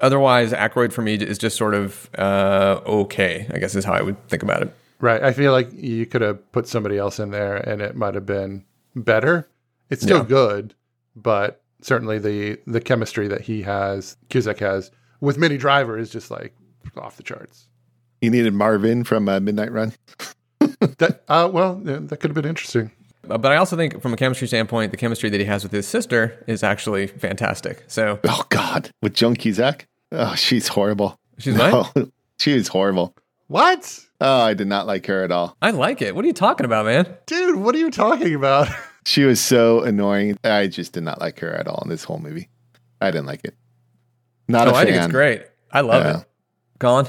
Otherwise, Aykroyd for me is just sort of uh, okay, I guess is how I would think about it. Right. I feel like you could have put somebody else in there and it might have been better. It's still Yeah. good, but certainly the the chemistry that he has, Cusack has with Minnie Driver is just like off the charts. You needed Marvin from uh, Midnight Run. That uh, well, yeah, that could have been interesting. Uh, But I also think, from a chemistry standpoint, the chemistry that he has with his sister is actually fantastic. So, Oh God, with Joan Cusack. Oh, she's horrible. She's no, she is horrible. What? Oh, I did not like her at all. I like it. What are you talking about, man? Dude, what are you talking about? She was so annoying. I just did not like her at all in this whole movie. I didn't like it. Not oh, a fan. I think it's great. I love Yeah. it. Gone.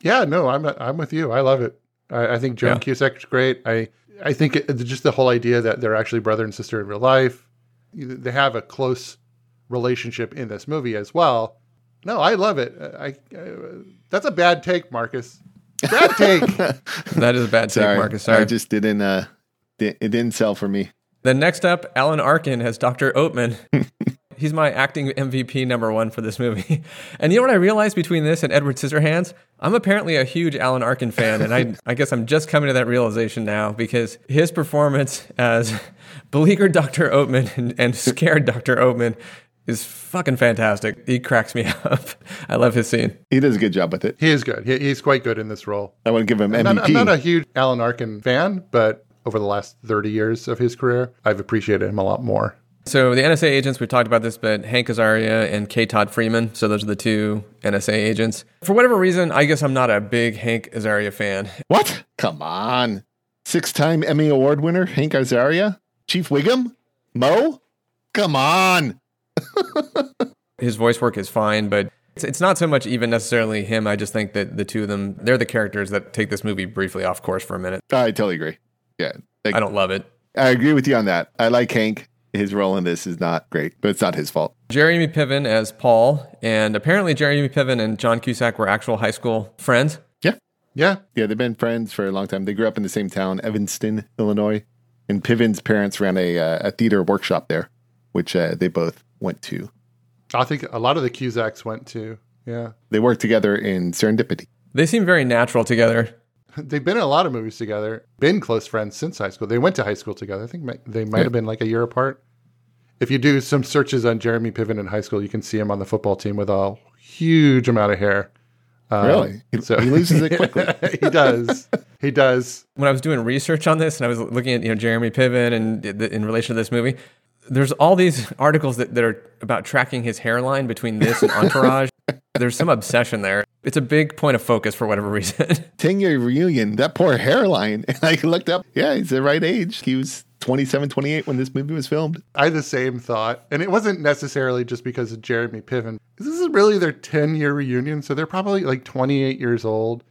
Yeah, no, I'm I'm with you. I love it. I, I think Joan Yeah. Cusack's great. I I think it, just the whole idea that they're actually brother and sister in real life. They have a close relationship in this movie as well. No, I love it. I, I that's a bad take, Marcus. Bad take. That is a bad take, Marcus. Sorry. I just didn't. Uh, di- it didn't sell for me. Then next up, Alan Arkin as Dr. Oatman. He's my acting MVP number one for this movie. And you know what I realized between this and Edward Scissorhands? I'm apparently a huge Alan Arkin fan, and I, I guess I'm just coming to that realization now because his performance as beleaguered Dr. Oatman and, and scared Dr. Oatman is fucking fantastic. He cracks me up. I love his scene. He does a good job with it. he is good. He, he's quite good in this role. I want to give him I'm MVP. not, I'm not a huge Alan Arkin fan, but over the last 30 years of his career, I've appreciated him a lot more. So the NSA agents, we've talked about this, but Hank Azaria and K. Todd Freeman. So those are the two NSA agents. For whatever reason, I guess I'm not a big Hank Azaria fan. what? Come on. Six-time Emmy Award winner Hank Azaria, Chief Wiggum, Moe. Come on. His voice work is fine, but it's, it's not so much even necessarily him. I just think that the two of them, they're the characters that take this movie briefly off course for a minute. I totally agree. Yeah, like, I don't love it. I agree with you on that. I like Hank. His role in this is not great, but it's not his fault. Jeremy Piven as Paul, and apparently Jeremy Piven and John Cusack were actual high school friends. Yeah, Yeah. yeah, they've been friends for a long time. They grew up in the same town, Evanston, Illinois, and Piven's parents ran a uh, a theater workshop there, which uh, they both went to. I think a lot of the Cusacks went to. Yeah. They worked together in Serendipity. They seem very natural together. They've been in a lot of movies together, been close friends since high school. They went to high school together. I think they might Yeah. have been like a year apart. If you do some searches on Jeremy Piven in high school, you can see him on the football team with a huge amount of hair. Um, Really? He- he loses it quickly. he does. He does. when I was doing research on this and I was looking at you know Jeremy Piven and in relation to this movie, There's all these articles that, that are about tracking his hairline between this and Entourage. There's some obsession there. It's a big point of focus for whatever reason. 10 year reunion, that poor hairline. And I looked up, yeah, he's the right age. He was 27, 28 when this movie was filmed. I had the same thought. And it wasn't necessarily just because of Jeremy Piven. This is really their 10 year reunion. So they're probably like 28 years old.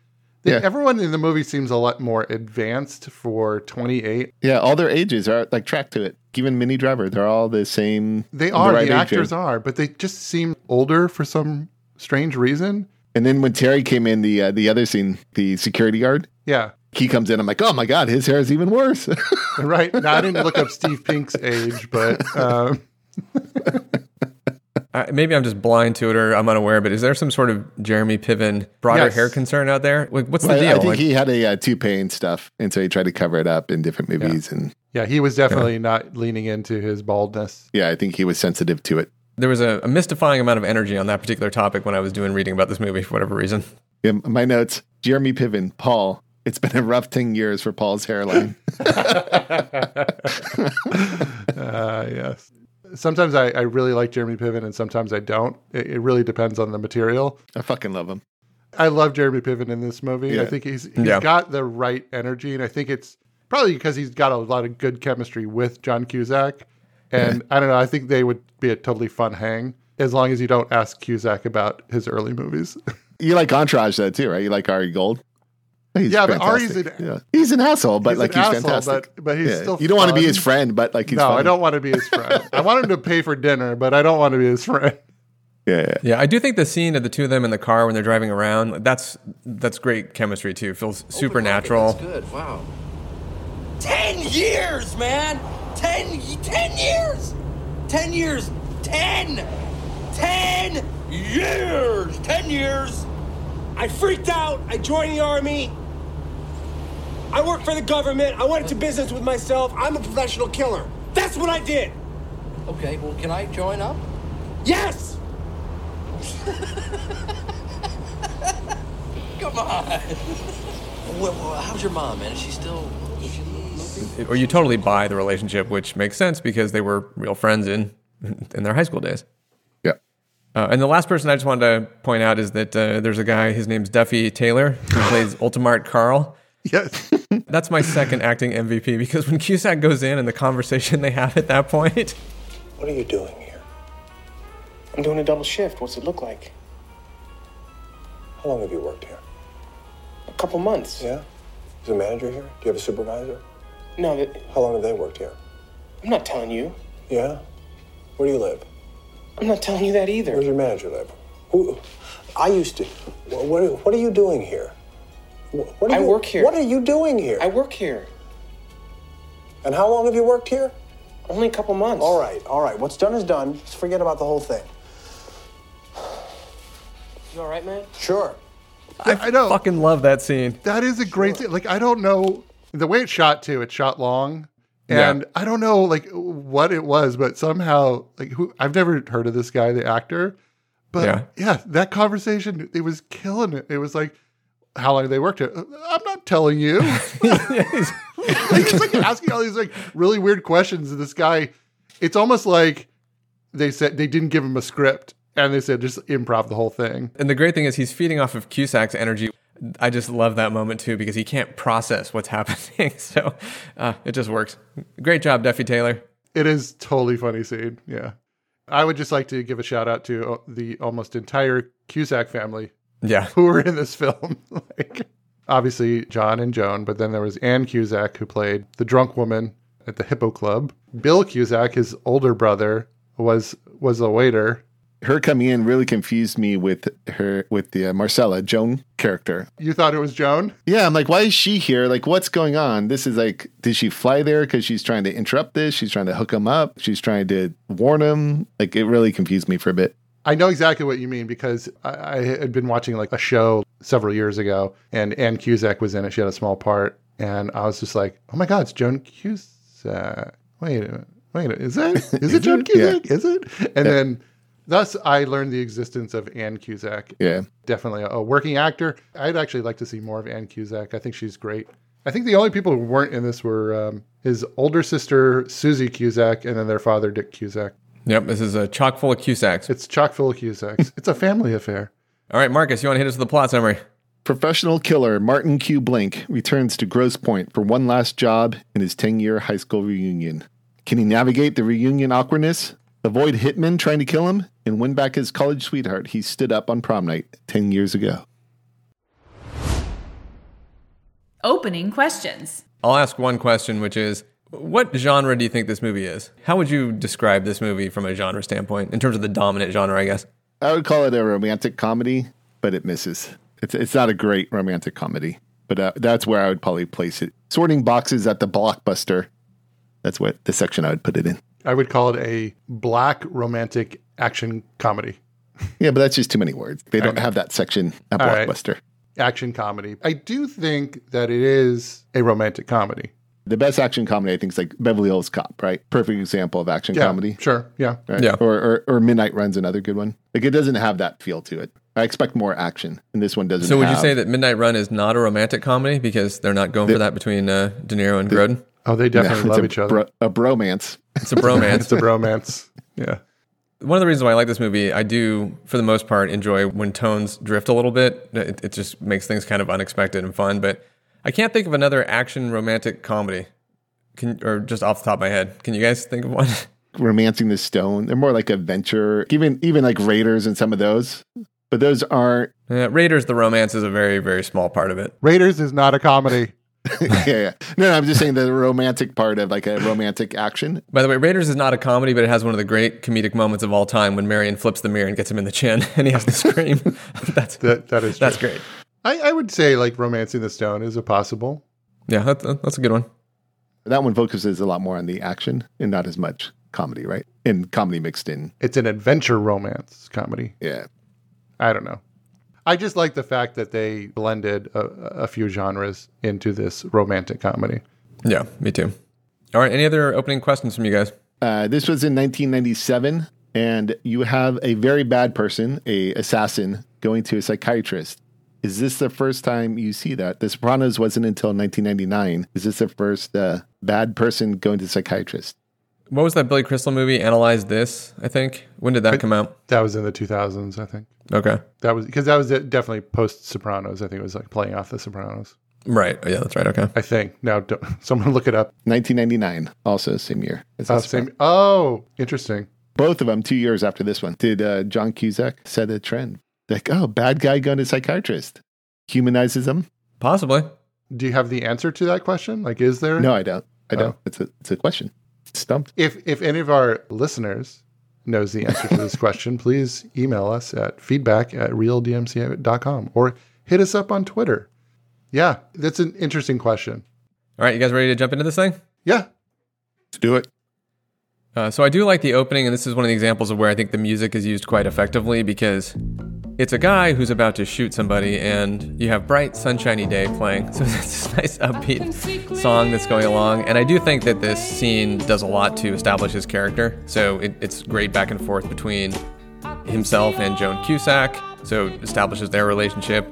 They, Yeah. Everyone in the movie seems a lot more advanced for 28. Yeah, all their ages are like tracked to it. Even Minnie Driver, they're all the same. They are, right the actors are, but they just seem older for some strange reason. And then when Terry came in, the uh, the other scene, the security guard, Yeah. he comes in. I'm like, oh my god, his hair is even worse. Right. Now, I didn't look up Steve Pink's age, but um, Uh, maybe I'm just blind to it or I'm unaware, but is there some sort of Jeremy Piven broader Yes. hair concern out there? Like, what's the I, deal? I think Like- he had a uh, toupee and stuff, and so he tried to cover it up in different movies. And yeah, he was definitely not leaning into his baldness. yeah, I think he was sensitive to it. there was a, a mystifying amount of energy on that particular topic when I was doing reading about this movie for whatever reason. Yeah, my notes: Jeremy Piven, Paul. It's been a rough ten years for Paul's hairline. Uh, yes. Sometimes I, I really like Jeremy Piven and sometimes I don't. It, it really depends on the material. I fucking love him. I love Jeremy Piven in this movie. Yeah. I think he's he's Yeah. got the right energy, and I think it's probably because he's got a lot of good chemistry with John Cusack. And I don't know. I think they would be a totally fun hang as long as you don't ask Cusack about his early movies. You like Entourage though too, right? You like Ari Gold. He's Yeah, but. Ari's an- yeah. he's an asshole, but He's like he's asshole, fantastic. but- but he's Yeah. still You don't want to be his friend, but like he's no, I don't want to be his friend. I want him to pay for dinner, but I don't want to be his friend. Yeah, yeah. Yeah, I do think the scene of the two of them in the car when they're driving around, that's that's great chemistry too. It feels oh supernatural. good. Wow. Ten years, man. Ten, ten years. Ten years. Ten. Ten years. Ten years. I freaked out. I joined the army. I work for the government. I went into business with myself. I'm a professional killer. That's what I did. Okay, well, can I join up? Yes. Come on. well, well, how's your mom, man? Is she still? Is Or you totally buy the relationship, which makes sense because they were real friends in in their high school days. Yeah. Uh, and the last person I just wanted to point out is that uh, there's a guy, his name's Duffy Taylor, who plays Ultimart Carl. Yes. That's my second acting MVP because when Cusack goes in and the conversation they have at that point, What are you doing here? I'm doing a double shift. What's it look like? How long have you worked here? A couple months. Yeah? Is a manager here? Do you have a supervisor? No, that, How long have they worked here? I'm not telling you. Yeah? Where do you live? I'm not telling you that either. Where's your manager live? Who? I used to. What, what, what are you doing here? What, what are I you- work here. What are you doing here? I work here. And how long have you worked here? Only a couple months. All right, all right. What's done is done. Just forget about the whole thing. You all right, man? Sure. I, I know. fucking love that scene. That is a great scene. Like I don't know the way it's shot too. It's shot long, Yeah. and I don't know like what it was, but somehow like who I've never heard of this guy, the actor, but Yeah. yeah, that conversation it was killing it. It was like how long they worked here. I'm not telling you. it's like asking all these like really weird questions. And this guy, it's almost like they said they didn't give him a script and they said just improv the whole thing. And the great thing is he's feeding off of Cusack's energy. I just love that moment too because he can't process what's happening. So uh, it just works. Great job, Duffy Taylor. It is totally funny scene. Yeah. I would just like to give a shout out to uh, the almost entire Cusack family Yeah. who were in this film. like obviously John and Joan, but then there was Anne Cusack who played the drunk woman at the Hippo Club. Bill Cusack, his older brother, was was a waiter. Her coming in really confused me with her with the uh, Marcella Joan character. You thought it was Joan? Yeah, I'm like, why is she here? Like, what's going on? This is like, did she fly there because she's trying to interrupt this? She's trying to hook him up. She's trying to warn him. Like, it really confused me for a bit. I know exactly what you mean because I, I had been watching like a show several years ago, and Anne Cusack was in it. She had a small part, and I was just like, "Oh my God, it's Joan Cusack!" Wait, a minute, wait, a minute, is that is it Joan Yeah. Cusack? Is it? And then, thus, I learned the existence of Anne Cusack. Yeah. definitely a, a working actor. I'd actually like to see more of Anne Cusack. I think she's great. I think the only people who weren't in this were um, his older sister Susie Cusack, and then their father Dick Cusack. Yep, this is a chock full of Cusacks. It's chock full of Cusacks. it's a family affair. All right, Marcus, you want to hit us with the plot summary? Professional killer Martin Q. Blink returns to Grosse Pointe for one last job in his 10 year high school reunion. Can he navigate the reunion awkwardness, avoid hitmen trying to kill him, and win back his college sweetheart he stood up on prom night 10 years ago? Opening questions. I'll ask one question, which is what genre do you think this movie is? How would you describe this movie from a genre standpoint, in terms of the dominant genre, I guess? I would call it a romantic comedy, but it misses. It's, it's not a great romantic comedy, but uh, that's where I would probably place it. Sorting boxes at the blockbuster. That's what the section I would put it in. I would call it a black romantic action comedy. Yeah, but that's just too many words. They don't have that section at All right. blockbuster. Action comedy. I do think that it is a romantic comedy. The best action comedy, I think, is like Beverly Hills Cop, right? Perfect example of action Yeah, comedy. Sure. Yeah. Right? Yeah. Or, or or Midnight Run's another good one. Like it doesn't have that feel to it. I expect more action, and this one doesn't. Have. So would you say that Midnight Run is not a romantic comedy because they're not going for that between uh, De Niro and Grodin? Oh, they definitely it's love a each other. bro- a bromance. It's a bromance. it's a bromance. Yeah. One of the reasons why I like this movie, I do, for the most part, enjoy when tones drift a little bit. It, it just makes things kind of unexpected and fun. But I can't think of another action romantic comedy, can, or just off the top of my head. Can you guys think of one? Romancing the Stone. They're more like adventure. Even even like Raiders and some of those, but those aren't. Yeah, Raiders, the romance is a very, very small part of it. Raiders is not a comedy. yeah, yeah. No, no, I'm just saying the romantic part of like a romantic action. By the way, Raiders is not a comedy, but it has one of the great comedic moments of all time when Marion flips the mirror and gets him in the chin, and he has to scream. that's That that is that's true. great. I, I would say like romancing the stone is a possible. Yeah, that, that's a good one. That one focuses a lot more on the action and not as much comedy, right? And comedy mixed in. It's an adventure romance comedy. Yeah. I don't know. I just like the fact that they blended a, a few genres into this romantic comedy. Yeah, me too. All right, any other opening questions from you guys? Uh, this was in 1997, and you have a very bad person, a assassin, going to a psychiatrist. Is this the first time you see that? The Sopranos wasn't until 1999. Is this the first uh, bad person going to psychiatrist? What was that Billy Crystal movie? Analyze this. I think. When did that come out? That was in the 2000s, I think. Okay. That was because that was definitely post Sopranos. I think it was like playing off the Sopranos. Right. Oh, yeah, that's right. Okay. I think. Now, don't, someone look it up. 1999, also same year. as Oh, The same. Oh, interesting. Both of them two years after this one. Did uh, John Cusack set a trend? Like, oh, bad guy going to psychiatrist. Humanizes them? Possibly. Do you have the answer to that question? Like, is there? No, I don't. I don't. Oh. It's a it's a question. Stumped. If if any of our listeners knows the answer to this question, please email us at feedback at realdmc.com or hit us up on Twitter. Yeah, that's an interesting question. All right, you guys ready to jump into this thing? Yeah. Let's do it. Uh, so I do like the opening, and this is one of the examples of where I think the music is used quite effectively because it's a guy who's about to shoot somebody, and you have bright, sunshiny day playing. So it's this nice upbeat song that's going along, and I do think that this scene does a lot to establish his character. So it, it's great back and forth between himself and Joan Cusack. So establishes their relationship.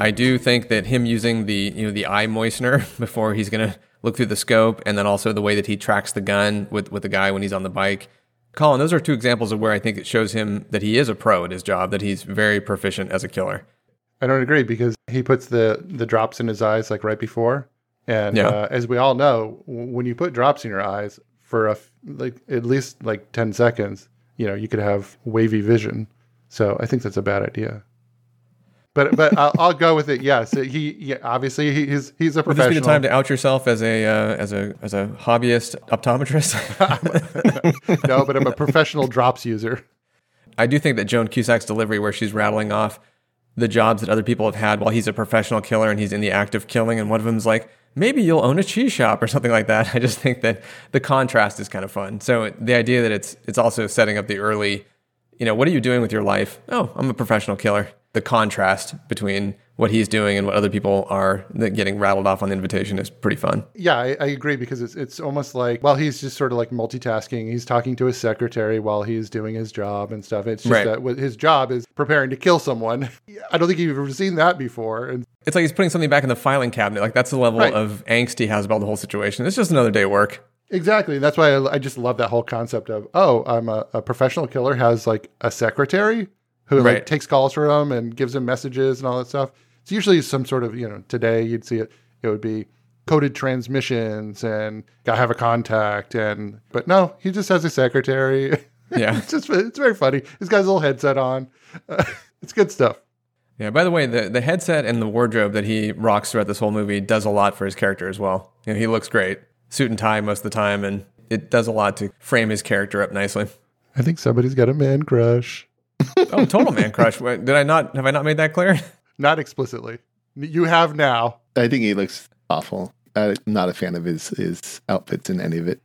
I do think that him using the you know the eye moistener before he's gonna look through the scope, and then also the way that he tracks the gun with with the guy when he's on the bike. Colin, those are two examples of where I think it shows him that he is a pro at his job, that he's very proficient as a killer. I don't agree because he puts the the drops in his eyes like right before, and Yeah. uh, as we all know, when you put drops in your eyes for a f- like at least like ten seconds, you know you could have wavy vision. So I think that's a bad idea. But but I'll, I'll go with it. Yes, he yeah, obviously he, he's he's a Would professional. this be the time to out yourself as a uh, as a as a hobbyist optometrist? no, but I'm a professional drops user. I do think that Joan Cusack's delivery, where she's rattling off the jobs that other people have had while he's a professional killer and he's in the act of killing, and one of them's like, maybe you'll own a cheese shop or something like that. I just think that the contrast is kind of fun. So the idea that it's it's also setting up the early, you know, what are you doing with your life? Oh, I'm a professional killer. The contrast between what he's doing and what other people are getting rattled off on the invitation is pretty fun. Yeah, I, I agree because it's it's almost like well, he's just sort of like multitasking. He's talking to his secretary while he's doing his job and stuff. It's just Right. that what his job is preparing to kill someone. I don't think you've ever seen that before. And It's like he's putting something back in the filing cabinet. Like that's the level Right. of angst he has about the whole situation. It's just another day of work. Exactly. That's why I, I just love that whole concept of, oh, I'm a, a professional killer has like a secretary who like takes calls for him and gives him messages and all that stuff. It's usually some sort of, you know, today you'd see it, it would be coded transmissions and gotta have a contact and but no, he just has a secretary. Yeah. it's just it's very funny. He's got his little headset on. it's good stuff. Yeah. By the way, the the headset and the wardrobe that he rocks throughout this whole movie does a lot for his character as well. You know, he looks great, suit and tie most of the time, and it does a lot to frame his character up nicely. I think somebody's got a man crush. Oh, total man crush. Wait, Did I not? Have I not made that clear? Not explicitly. You have now. I think he looks awful. I'm not a fan of his his outfits in any of it.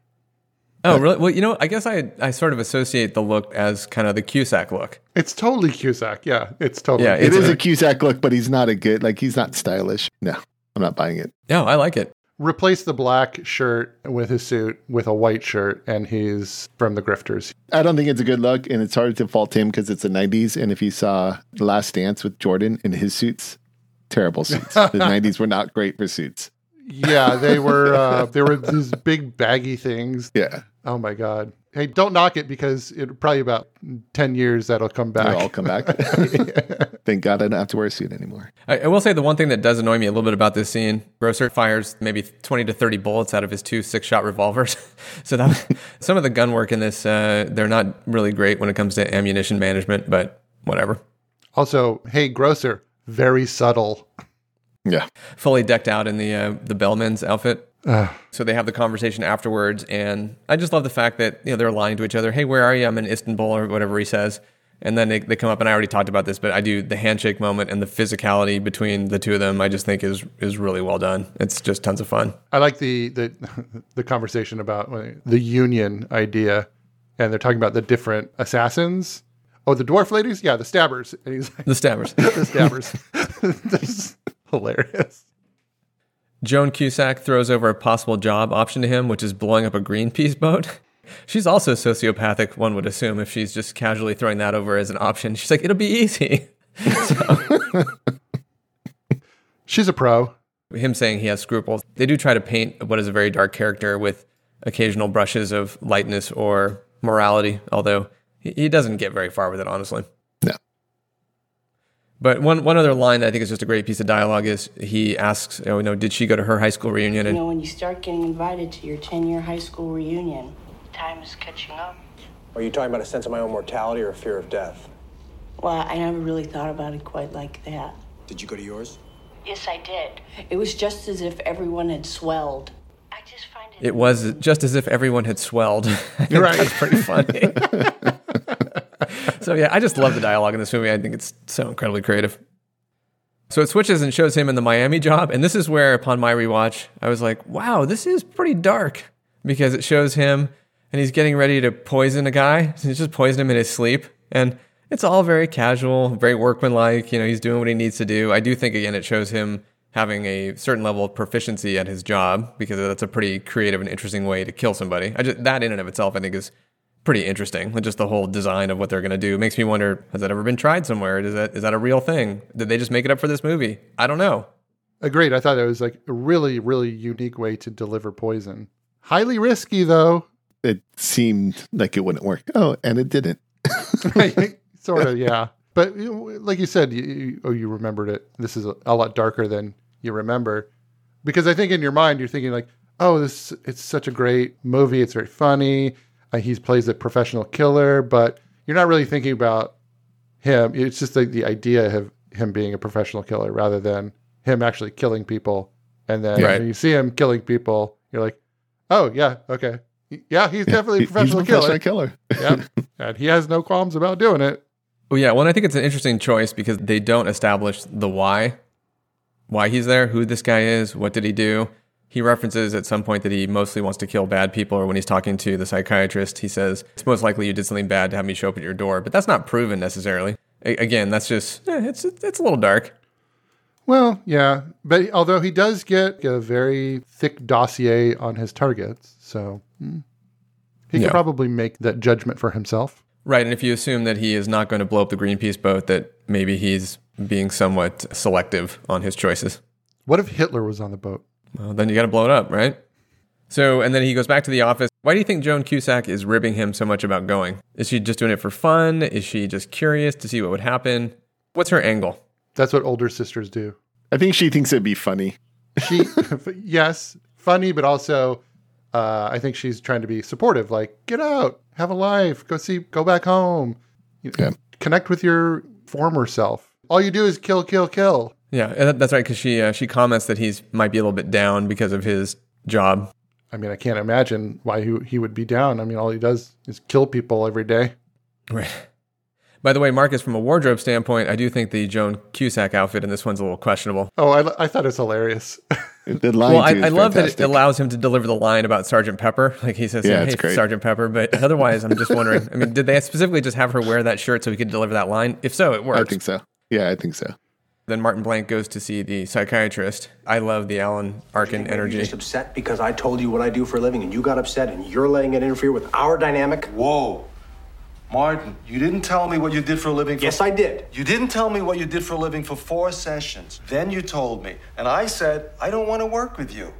Oh, really? Well, you know, I guess I I sort of associate the look as kind of the Cusack look. It's totally Cusack. Yeah, it's totally. Yeah, It It's a- a Cusack look, but he's not a good like he's not stylish. No, I'm not buying it. No, I like it. Replace the black shirt with his suit with a white shirt, and he's from the Grifters. I don't think it's a good look, and it's hard to fault him because it's the '90s. And if you saw The Last Dance with Jordan in his suits, terrible suits. the '90s were not great for suits. Yeah, they were. Uh, they were these big baggy things. Yeah, Oh my god. Hey, don't knock it because it probably about ten years that'll come back. they'll all come back. Thank God I don't have to wear a suit anymore. I, I will say the one thing that does annoy me a little bit about this scene: Grocer fires maybe twenty to thirty bullets out of his two six-shot revolvers. so that some of the gun work in this, uh, they're not really great when it comes to ammunition management, but whatever. Also, hey, Grocer, very subtle. Yeah, Fully decked out in the uh, the bellman's outfit. Ugh. So they have the conversation afterwards, and I just love the fact that you know they're lying to each other. Hey, where are you? I'm in Istanbul, or whatever he says. And then they, they come up, and I already talked about this, but I do the handshake moment and the physicality between the two of them. I just think is is really well done. It's just tons of fun. I like the the the conversation about uh, the union idea, and they're talking about the different assassins. Oh, the dwarf ladies, yeah, the stabbers, and he's like, The stabbers. the stabbers. Hilarious. Joan Cusack throws over a possible job option to him, which is blowing up a Greenpeace boat. She's also sociopathic, one would assume, if she's just casually throwing that over as an option. She's like, it'll be easy. She's a pro. Him saying he has scruples. They do try to paint what is a very dark character with occasional brushes of lightness or morality, although he he doesn't get very far with it, honestly. No. But one, one other line that I think is just a great piece of dialogue is he asks, you know, did she go to her high school reunion? You know, when you start getting invited to your 10 year high school reunion, time is catching up. Are you talking about a sense of my own mortality or a fear of death? Well, I never really thought about it quite like that. Did you go to yours? Yes, I did. It was just as if everyone had swelled. I just find it It was just as if everyone had swelled. You're right. That's pretty funny. so yeah, I just love the dialogue in this movie. I think it's so incredibly creative. So it switches and shows him in the Miami job, and this is where, upon my rewatch, I was like, "Wow, this is pretty dark," because it shows him and he's getting ready to poison a guy. He's just poisoned him in his sleep, and it's all very casual, very workmanlike. You know, he's doing what he needs to do. I do think again, it shows him having a certain level of proficiency at his job because that's a pretty creative and interesting way to kill somebody. I just, that in and of itself, I think, is pretty interesting. Just the whole design of what they're going to do makes me wonder: Has that ever been tried somewhere? Is that is that a real thing? Did they just make it up for this movie? I don't know. Agreed. I thought it was like a really, really unique way to deliver poison. Highly risky, though. it seemed like it wouldn't work. Oh, and it didn't. sort of, yeah. But like you said, you, you, oh, you remembered it. This is a, a lot darker than you remember, because I think in your mind you're thinking like, oh, this it's such a great movie. It's very funny. He plays a professional killer, but you're not really thinking about him. It's just like the idea of him being a professional killer rather than him actually killing people. And then Right. when you see him killing people, you're like, oh yeah, okay, yeah, he's definitely a He- professional he's a professional killer. killer. yep, and he has no qualms about doing it. Well, yeah. Well, I think it's an interesting choice because they don't establish the why, why he's there, who this guy is, what did he do. He references at some point that he mostly wants to kill bad people, or when he's talking to the psychiatrist, he says, It's most likely you did something bad to have me show up at your door. But that's not proven necessarily. A- again, that's just, eh, it's, it's a little dark. Well, yeah, but although he does get a very thick dossier on his targets, so hmm, he Yeah. can probably make that judgment for himself. Right. And if you assume that he is not going to blow up the Greenpeace boat, that maybe he's being somewhat selective on his choices. What if Hitler was on the boat? Well, then you got to blow it up, right? So, and then he goes back to the office. Why do you think Joan Cusack is ribbing him so much about going? Is she just doing it for fun? Is she just curious to see what would happen? What's her angle? That's what older sisters do. I think she thinks it'd be funny. She, yes, funny, but also, uh, I think she's trying to be supportive. Like, get out, have a life, go see, go back home, you know, Yeah. connect with your former self. All you do is kill, kill, kill. Yeah, that's right. Because she uh, she comments that he's might be a little bit down because of his job. I mean, I can't imagine why he, he would be down. I mean, all he does is kill people every day. Right. By the way, Marcus, from a wardrobe standpoint, I do think the Joan Cusack outfit in this one's a little questionable. Oh, I, I thought it was hilarious. The line Well, I, I love that it allows him to deliver the line about Sergeant Pepper. Like he says, Yeah, "Hey, it's great. Sergeant Pepper." But otherwise, I'm just wondering. I mean, did they specifically just have her wear that shirt so he could deliver that line? If so, it works. I think so. Yeah, I think so. Then Martin Blank goes to see the psychiatrist. I love the Alan Arkin You're energy. just upset because I told you what I do for a living and you got upset and you're letting it interfere with our dynamic? Whoa. Martin, you didn't tell me what you did for a living. For, Yes, I did. You didn't tell me what you did for a living for four sessions. Then you told me. And I said, I don't want to work with you.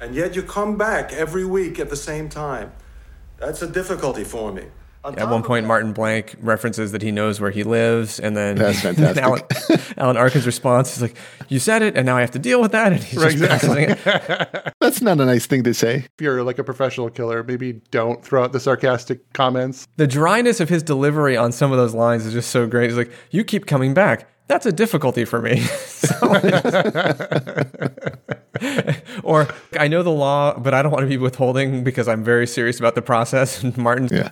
And yet you come back every week at the same time. That's a difficulty for me. On At one point, that- Martin Blank references that he knows where he lives, and then That's fantastic. Alan, Alan Arkin's response is like, "You said it, and now I have to deal with that." And he's Right, just exactly. it. That's not a nice thing to say. if you're like a professional killer, maybe don't throw out the sarcastic comments. The dryness of his delivery on some of those lines is just so great. He's like, "You keep coming back. That's a difficulty for me." Or I know the law, but I don't want to be withholding because I'm very serious about the process. And Martin's Yeah.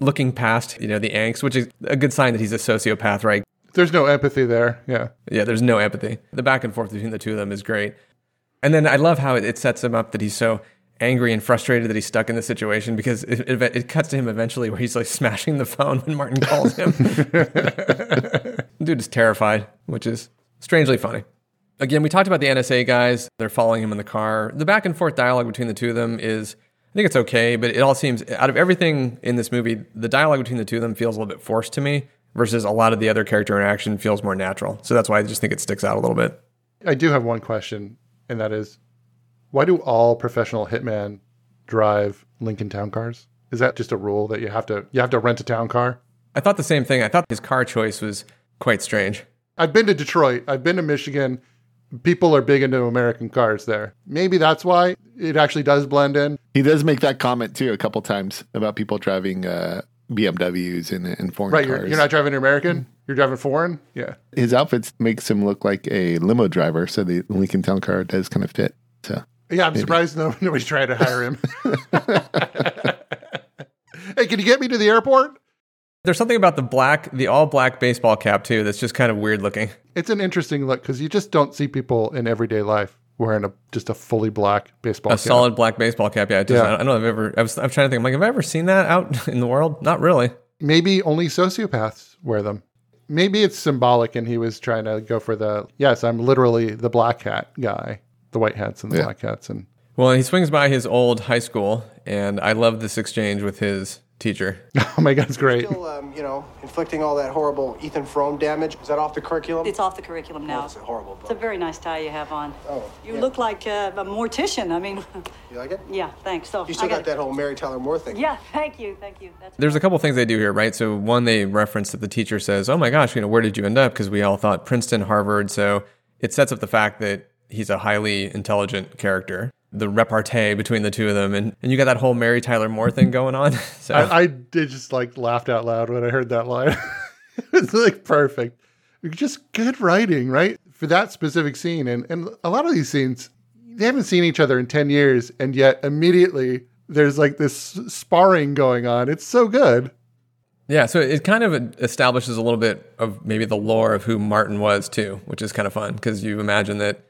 looking past, you know, the angst, which is a good sign that he's a sociopath, right? There's no empathy there. Yeah. Yeah, there's no empathy. The back and forth between the two of them is great. And then I love how it, it sets him up that he's so angry and frustrated that he's stuck in this situation because it, it, it cuts to him eventually where he's like smashing the phone when Martin calls him. Dude is terrified, which is strangely funny. Again, we talked about the NSA guys. They're following him in the car. The back and forth dialogue between the two of them is, I think it's okay, but it all seems, out of everything in this movie, the dialogue between the two of them feels a little bit forced to me versus a lot of the other character interaction feels more natural. So that's why I just think it sticks out a little bit. I do have one question, and that is why do all professional hitmen drive Lincoln Town cars? Is that just a rule that you have to you have to rent a town car? I thought the same thing. I thought his car choice was quite strange. I've been to Detroit. I've been to Michigan. People are big into American cars there. Maybe that's why it actually does blend in. He does make that comment too a couple times about people driving uh, BMWs and, and foreign Right, cars. you're, you're not driving American. You're driving foreign. Yeah. His outfits makes him look like a limo driver, so the Lincoln Town car does kind of fit. So Yeah, I'm Maybe. surprised no, nobody's trying to hire him. hey, can you get me to the airport? There's something about the black, the all black baseball cap too, that's just kind of weird looking. It's an interesting look because you just don't see people in everyday life wearing a just a fully black baseball A cap. solid black baseball cap. Yeah, does, Yeah. I don't know if I've ever. I was, I'm trying to think. I'm like, have I ever seen that out in the world? Not really. Maybe only sociopaths wear them. Maybe it's symbolic, and he was trying to go for the yes, I'm literally the black hat guy, the white hats and the Yeah. black hats, and Well, he swings by his old high school, and I love this exchange with his teacher. oh my god, it's great. Still, um, you know, inflicting all that horrible Ethan Frome damage. Is that off the curriculum? It's off the curriculum now. Oh, it's a horrible It's a very nice tie you have on. Oh, You yeah. look like uh, a mortician. I mean, You like it? yeah, thanks. So You still I got gotta- that whole Mary Tyler Moore thing. Yeah, thank you, thank you. That's There's a couple things they do here, right? So one, they reference that the teacher says, "Oh my gosh, you know, where did you end up?" Because we all thought Princeton, Harvard. So it sets up the fact that he's a highly intelligent character. The repartee between the two of them, and, and you got that whole Mary Tyler Moore thing going on. So I, I did just like laughed out loud when I heard that line. it's like perfect. Just good writing, right? For that specific scene. And and a lot of these scenes, they haven't seen each other in 10 years, and yet immediately there's like this sparring going on. It's so good. Yeah, so it kind of establishes a little bit of maybe the lore of who Martin was too, which is kind of fun because you imagine that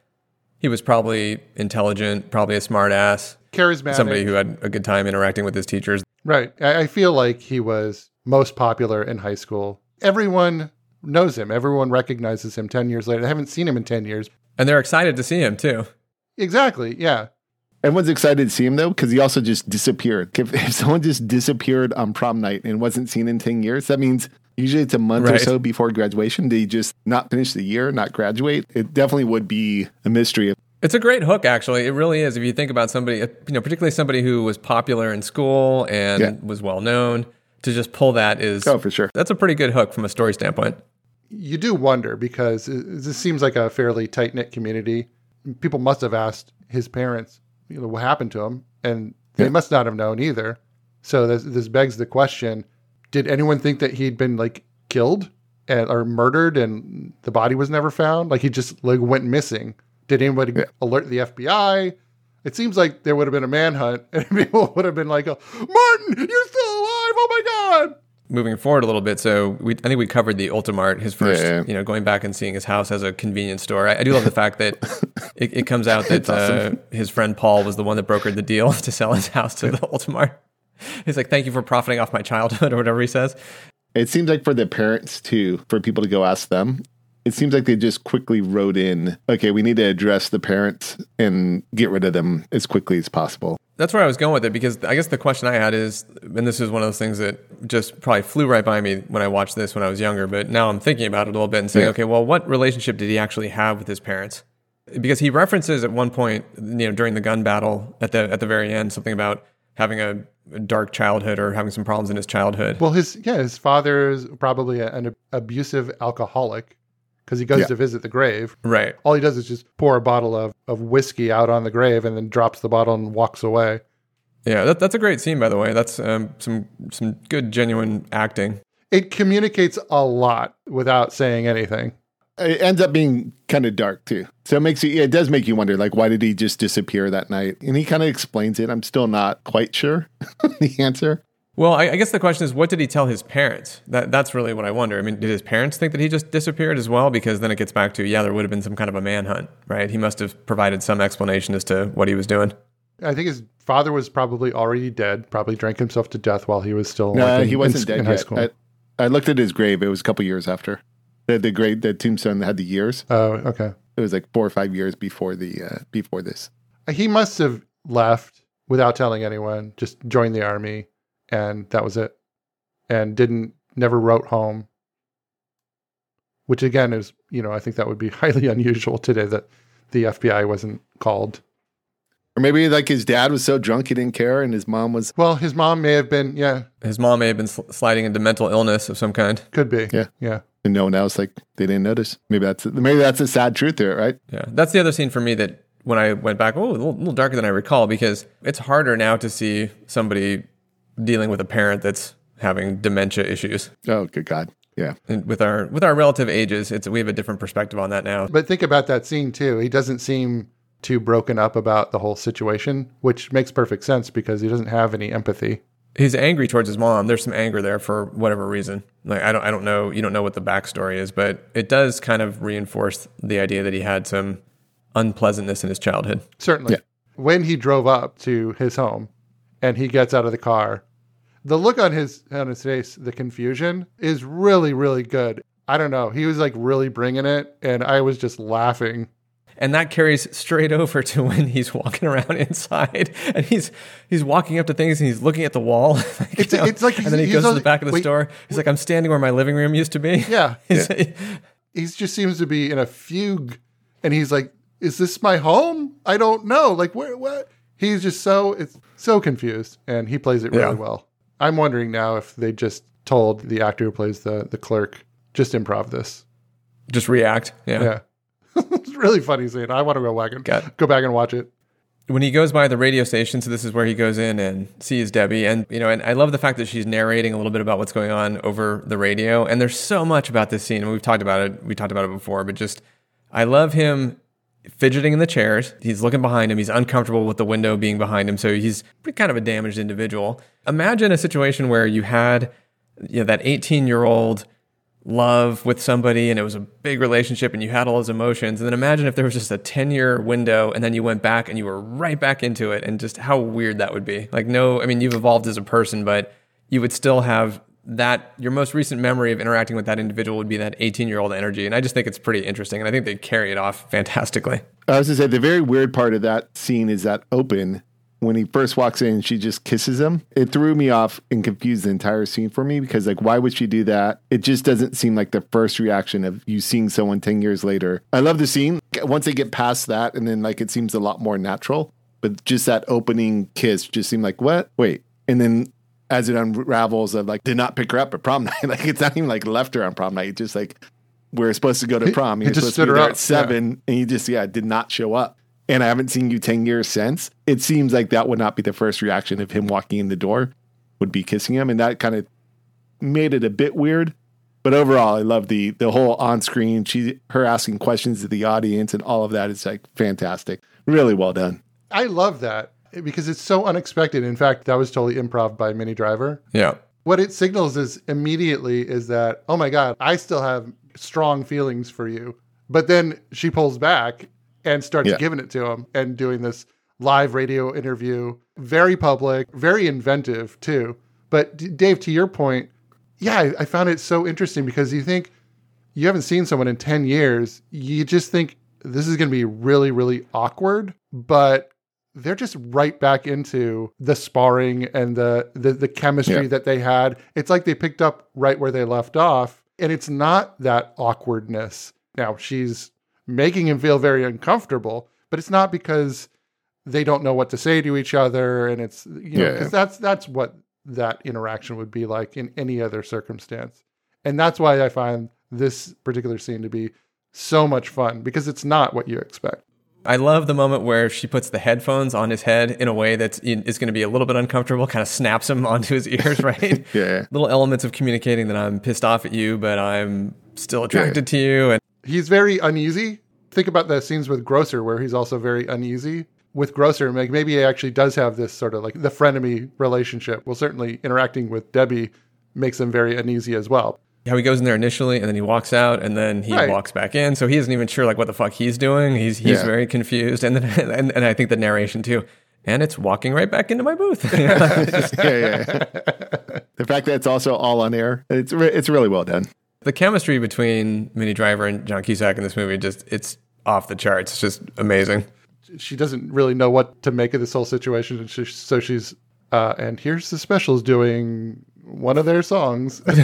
he was probably intelligent, probably a smart ass, Charismatic. somebody who had a good time interacting with his teachers. Right. I, I feel like he was most popular in high school. Everyone knows him. Everyone recognizes him 10 years later. They haven't seen him in 10 years. And they're excited to see him too. Exactly. Yeah. Everyone's excited to see him though, because he also just disappeared. If, if someone just disappeared on prom night and wasn't seen in 10 years, that means Usually it's a month or so before graduation. Did he just not finish the year, not graduate? It definitely would be a mystery. It's a great hook, actually. It really is. If you think about somebody, uh, you know, particularly somebody who was popular in school and Yeah. was well known, to just pull that is Oh, for sure. That's a pretty good hook from a story standpoint. you do wonder because this seems like a fairly tight knit community. People must have asked his parents, you know, what happened to him, and they Yeah. must not have known either. So this, this begs the question: Did anyone think that he'd been like killed and, or murdered, and the body was never found? Like he just like went missing. Did anybody alert the FBI? It seems like there would have been a manhunt, and people would have been like, "Martin, you're still alive! Oh my god!" Moving forward a little bit, so we, I think we covered the Ultimart, his first, Yeah. you know, going back and seeing his house as a convenience store. I, I do love the fact that it, it comes out that uh, his friend Paul was the one that brokered the deal to sell his house to the Ultimart. He's like, "Thank you for profiting off my childhood," or whatever he says. It seems like for the parents too, for people to go ask them, it seems like they just quickly wrote in, okay, we need to address the parents and get rid of them as quickly as possible. That's where I was going with it because I guess the question I had is, and this is one of those things that just probably flew right by me when I watched this when I was younger, but now I'm thinking about it a little bit and saying, Yeah. okay, well, what relationship did he actually have with his parents? Because he references at one point, you know, during the gun battle at the at the very end, something about having a, a dark childhood or having some problems in his childhood. Well, his yeah, his father is probably a- an abusive alcoholic because he goes Yeah. to visit the grave. right. All he does is just pour a bottle of, of whiskey out on the grave and then drops the bottle and walks away. Yeah, that, that's a great scene, by the way. That's um, some some good genuine acting. It communicates a lot without saying anything. It ends up being kind of dark too. So it makes you, it does make you wonder, like, why did he just disappear that night? And he kind of explains it. I'm still not quite sure the answer. Well, I, I guess the question is, what did he tell his parents? That that's really what I wonder. I mean, did his parents think that he just disappeared as well? Because then it gets back to, yeah, there would have been some kind of a manhunt, right? He must have provided some explanation as to what he was doing. I think his father was probably already dead, probably drank himself to death while he was still No, like, in- he wasn't in, dead in high yet. school. I, I looked at his grave. It was a couple years after. The, the grave, the tombstone had the years. Oh, okay. It was like four or five years before the uh, before this. He must have left without telling anyone, just joined the army, and that was it. And didn't never wrote home. Which again is, you know, I think that would be highly unusual today that the FBI wasn't called. Or maybe like his dad was so drunk he didn't care, and his mom was Well, his mom may have been, yeah, His mom may have been sl- sliding into mental illness of some kind. could be. Yeah. Yeah. And no one else like they didn't notice. Maybe that's maybe that's a sad truth there, right? Yeah, that's the other scene for me that when I went back, oh, a little, little darker than I recall because it's harder now to see somebody dealing with a parent that's having dementia issues. Oh, good God, yeah. And with our with our relative ages, it's we have a different perspective on that now. But think about that scene too. He doesn't seem too broken up about the whole situation, which makes perfect sense because he doesn't have any empathy. He's angry towards his mom. There's some anger there for whatever reason. Like I don't I don't know. You don't know what the backstory is, but it does kind of reinforce the idea that he had some unpleasantness in his childhood. Certainly. Yeah. When he drove up to his home and he gets out of the car, the look on his on his face, the confusion is really, really good. I don't know. He was like really bringing it, and I was just laughing. And that carries straight over to when he's walking around inside and he's he's walking up to things and he's looking at the wall. Like, It's- you know, it's like and then he goes he's to the back of the wait, store. He's like, I'm standing where my living room used to be. Yeah. He's- He just seems to be in a fugue, and he's like, "Is this my home? I don't know. Like, where? What?" He's just so it's so confused, and he plays it really Yeah. well. I'm wondering now if they just told the actor who plays the the clerk just improv this. Just react. Yeah. Yeah, really funny scene. I want to go back and Got- go back and watch it. when he goes by the radio station, so this is where he goes in and sees Debbie, and you know, and I love the fact that she's narrating a little bit about what's going on over the radio. And there's so much about this scene, and we've talked about it. We talked about it before, but just I love him fidgeting in the chairs. He's looking behind him. He's uncomfortable with the window being behind him, so he's kind of a damaged individual. Imagine a situation where you had you know that 18 year old love with somebody and it was a big relationship and you had all those emotions. And then imagine if there was just a 10 year window and then you went back and you were right back into it and just how weird that would be. Like no i mean you've evolved as a person but you would still have that your most recent memory of interacting with that individual would be that 18 year old energy. And i just think it's pretty interesting and i think they carry it off fantastically. I was gonna say the very weird part of that scene is that open when he first walks in, she just kisses him. It threw me off and confused the entire scene for me because, like, why would she do that? It just doesn't seem like the first reaction of you seeing someone 10 years later. I love the scene. Once they get past that, and then, like, it seems a lot more natural. But just that opening kiss just seemed like, what? Wait. And then as it unravels, of like, did not pick her up at prom night. like, it's not even like left her on prom night. It's just like, we're supposed to go to prom. He You're just supposed to be her there up, at seven, and you just, yeah, did not show up. And I haven't seen you 10 years since. It seems like that would not be the first reaction of him walking in the door, would be kissing him. And that kind of made it a bit weird. But overall, I love the the whole on screen, she her asking questions to the audience and all of that is like fantastic. Really well done. I love that because it's so unexpected. In fact, that was totally improv by Minnie Driver. Yeah. What it signals is immediately is that, oh my God, I still have strong feelings for you. But then she pulls back and starts Yeah. giving it to him and doing this live radio interview. Very public, very inventive too. But D- Dave, to your point, yeah, I, I found it so interesting because you think you haven't seen someone in 10 years, you just think this is going to be really, really awkward. But they're just right back into the sparring and the the, the chemistry Yeah. that they had. It's like they picked up right where they left off, and it's not that awkwardness. Now she's making him feel very uncomfortable, but it's not because they don't know what to say to each other, and it's you know Yeah. because that's that's what that interaction would be like in any other circumstance, and that's why I find this particular scene to be so much fun because it's not what you expect. I love the moment where she puts the headphones on his head in a way that is going to be a little bit uncomfortable, kind of snaps him onto his ears, right? Yeah. Little elements of communicating that I'm pissed off at you, but I'm still attracted to you. And he's very uneasy. Think about the scenes with Grocer where he's also very uneasy. With Grocer, like maybe he actually does have this sort of like the frenemy relationship. Well, certainly interacting with Debbie makes him very uneasy as well. how he goes in there initially and then he walks out and then he Right. walks back in. So he isn't even sure like what the fuck he's doing. He's he's Yeah. very confused. And then and, and I think the narration too. And it's walking right back into my booth. You just- yeah, yeah. the fact that it's also all on air, it's re- it's really well done. The chemistry between Minnie Driver and John Cusack in this movie just it's off the charts. It's just amazing. She doesn't really know what to make of this whole situation, and she, so she's uh, and here's the specials doing one of their songs.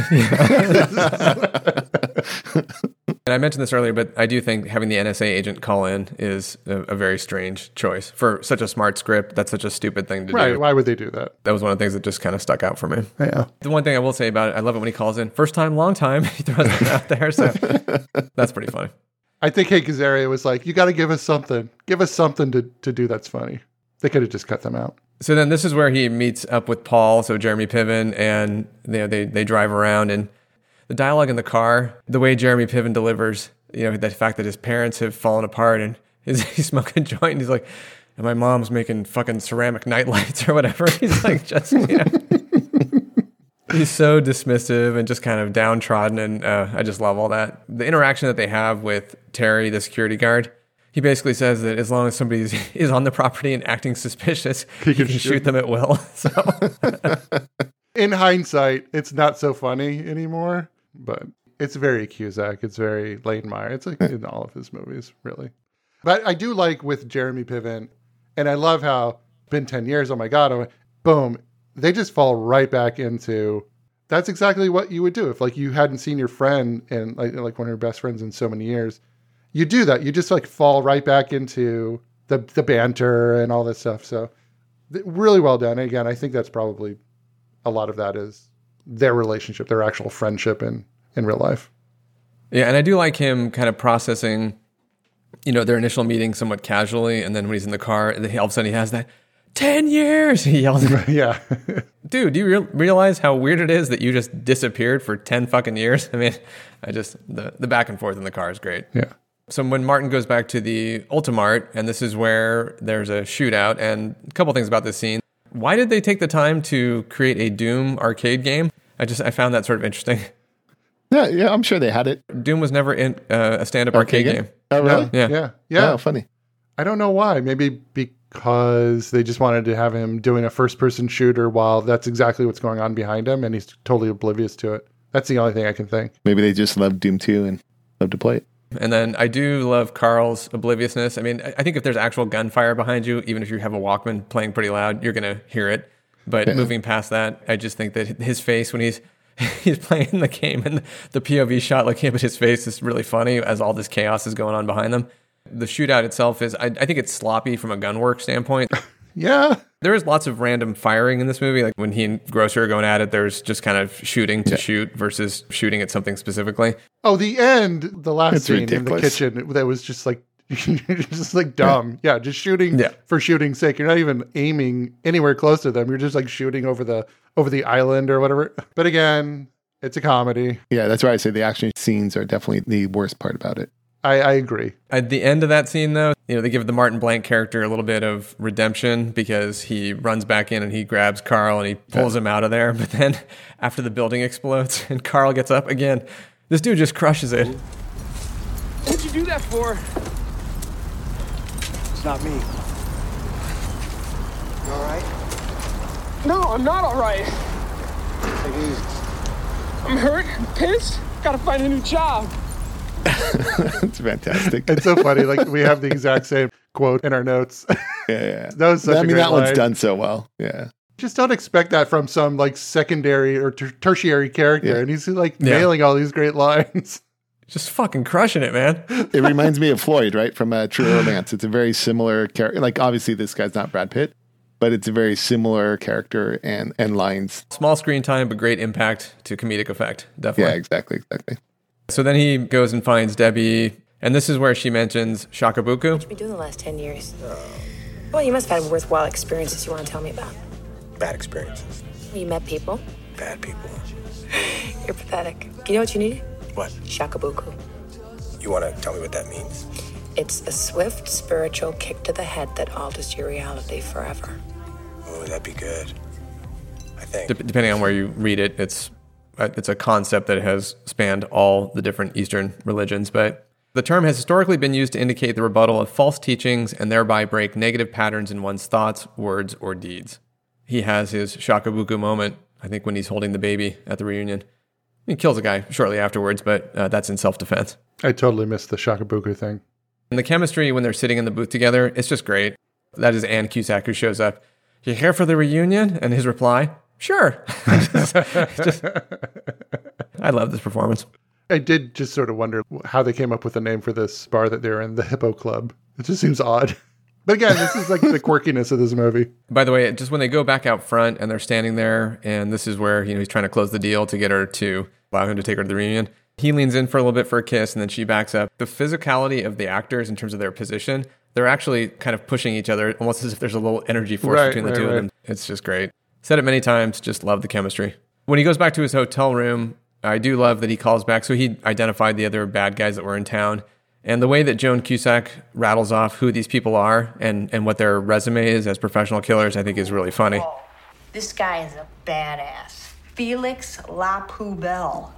And I mentioned this earlier, but I do think having the NSA agent call in is a, a very strange choice for such a smart script. That's such a stupid thing to do. right? do. Why would they do that? That was one of the things that just kind of stuck out for me. Yeah. The one thing I will say about it, I love it when he calls in first time, long time. he throws it out there, so that's pretty funny. I think Hank Azaria was like, "You got to give us something. Give us something to to do that's funny." They could have just cut them out. So then this is where he meets up with Paul, so Jeremy Piven, and you know, they they drive around and the dialogue in the car, the way Jeremy Piven delivers, you know, the fact that his parents have fallen apart and he's, he's smoking a joint and he's like, and my mom's making fucking ceramic nightlights or whatever. He's like just you know He's so dismissive and just kind of downtrodden, and uh, I just love all that. The interaction that they have with Terry, the security guard, he basically says that as long as somebody is- on the property and acting suspicious, he can, shoot. shoot them at will. So In hindsight, it's not so funny anymore, but it's very Cusack. It's very Lane Meyer. It's like in all of his movies, really. But I do like with Jeremy Piven, and I love how been ten years. Oh my god! oh, boom! They just fall right back into. That's exactly what you would do if, like, you hadn't seen your friend and like, like one of your best friends in so many years. You do that. You just like fall right back into the the banter and all this stuff. So, really well done. And again, I think that's probably a lot of that is their relationship, their actual friendship in in real life. Yeah, and I do like him kind of processing, you know, their initial meeting somewhat casually, and then when he's in the car, and then he, all of a sudden he has that ten years. He yells, yeah, dude, do you real realize how weird it is that you just disappeared for ten fucking years? I mean, I just the the back and forth in the car is great. Yeah. So when Martin goes back to the Ultimart, and this is where there's a shootout, and a couple things about this scene. Why did they take the time to create a Doom arcade game? I just I found that sort of interesting. Yeah, yeah, I'm sure they had it. Doom was never in uh, a stand-up arcade, Arcade game? game. Oh, really? Yeah. Yeah, yeah. Oh, funny. I don't know why. Maybe because they just wanted to have him doing a first-person shooter while that's exactly what's going on behind him, and he's totally oblivious to it. That's the only thing I can think. Maybe they just love Doom 2 and love to play it. And then I do love Carl's obliviousness. I mean, I think if there's actual gunfire behind you, even if you have a Walkman playing pretty loud, you're going to hear it. But Yeah. moving past that, I just think that his face when he's he's playing the game and the POV shot looking up at his face is really funny as all this chaos is going on behind them. The shootout itself is, I, I think it's sloppy from a gunwork standpoint. Yeah. There is lots of random firing in this movie. Like when he and Grocer are going at it, there's just kind of shooting to shoot versus shooting at something specifically. Oh, the end, the last It's scene in the kitchen that was just like just like dumb. Yeah, just shooting Yeah. for shooting's sake. You're not even aiming anywhere close to them. You're just like shooting over the over the island or whatever. But again, it's a comedy. Yeah, that's why I say the action scenes are definitely the worst part about it. I, I agree. At the end of that scene, though, you know, they give the Martin Blank character a little bit of redemption because he runs back in and he grabs Carl and he pulls him out of there. But then after the building explodes and Carl gets up again, this dude just crushes it. What'd you do that for? It's not me. You all right? No, I'm not all right. Take it easy. I'm hurt, I'm pissed. Gotta find a new job. it's fantastic. It's so funny. Like we have the exact same quote in our notes. Yeah, yeah. That was such I a mean, great that one's done so well. Yeah. Just don't expect that from some like secondary or ter- tertiary character. Yeah. And he's like Yeah. nailing all these great lines. Just fucking crushing it, man. It reminds me of Floyd, right? From uh, True Romance. It's a very similar character. Like, obviously, this guy's not Brad Pitt, but it's a very similar character and, and lines. Small screen time, but great impact to comedic effect. Definitely. Yeah, exactly. Exactly. So then he goes and finds Debbie, and this is where she mentions Shakabuku. What you been doing the last 10 years? Well, you must have had worthwhile experiences you want to tell me about. Bad experiences. You met people. Bad people. You're pathetic. You know what you need? What? Shakabuku. You want to tell me what that means? It's a swift spiritual kick to the head that alters your reality forever. Oh, that'd be good. I think. Dep depending on where you read it, it's it's a concept that has spanned all the different Eastern religions. But the term has historically been used to indicate the rebuttal of false teachings and thereby break negative patterns in one's thoughts, words, or deeds. He has his Shakabuku moment, I think, when he's holding the baby at the reunion. He kills a guy shortly afterwards, but uh, that's in self defense. I totally missed the Shakabuku thing. And the chemistry when they're sitting in the booth together, it's just great. That is Ann Cusack who shows up. You here for the reunion? And his reply, sure. Just- just- I love this performance. I did just sort of wonder how they came up with the name for this bar that they're in, the Hippo Club. It just seems odd. But again, this is like the quirkiness of this movie. By the way, just when they go back out front and they're standing there, and this is where you know he's trying to close the deal to get her to allow him to take her to the reunion. He leans in for a little bit for a kiss, and then she backs up. The physicality of the actors in terms of their position, they're actually kind of pushing each other, almost as if there's a little energy force Right, between the right, two right. of them. It's just great. Said it many times, just love the chemistry. When he goes back to his hotel room, I do love that he calls back. So he identified the other bad guys that were in town. And the way that Joan Cusack rattles off who these people are and, and what their resume is as professional killers, I think is really funny. Oh, this guy is a badass. Felix La Poubelle,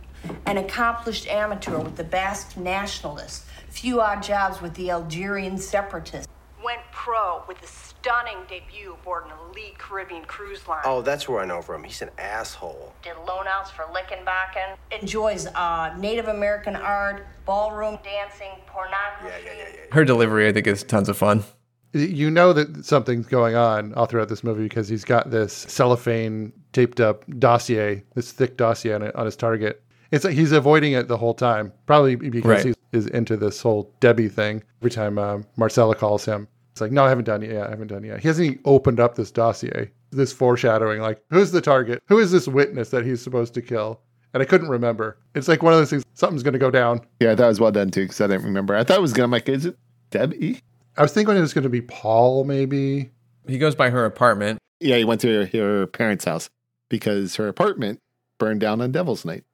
an accomplished amateur with the Basque nationalists, few odd jobs with the Algerian separatists. Went pro with a stunning debut aboard an elite Caribbean cruise line. Oh, that's where I know from. He's an asshole. Did loan outs for Lickenbacken. Enjoys uh, Native American art, ballroom dancing, pornography. Her delivery, I think, is tons of fun. You know that something's going on all throughout this movie because he's got this cellophane taped up dossier, this thick dossier on, it, on his target. It's like he's avoiding it the whole time, probably because Right. he is into this whole Debbie thing. Every time um, Marcella calls him, it's like, no, I haven't done it yet. I haven't done it yet. He hasn't even opened up this dossier, this foreshadowing, like, who's the target? Who is this witness that he's supposed to kill? And I couldn't remember. It's like one of those things, something's going to go down. Yeah, that was well done too, because I didn't remember. I thought it was going to, like, is it Debbie? I was thinking it was going to be Paul, maybe. He goes by her apartment. Yeah, he went to her, her parents' house because her apartment burned down on Devil's Night.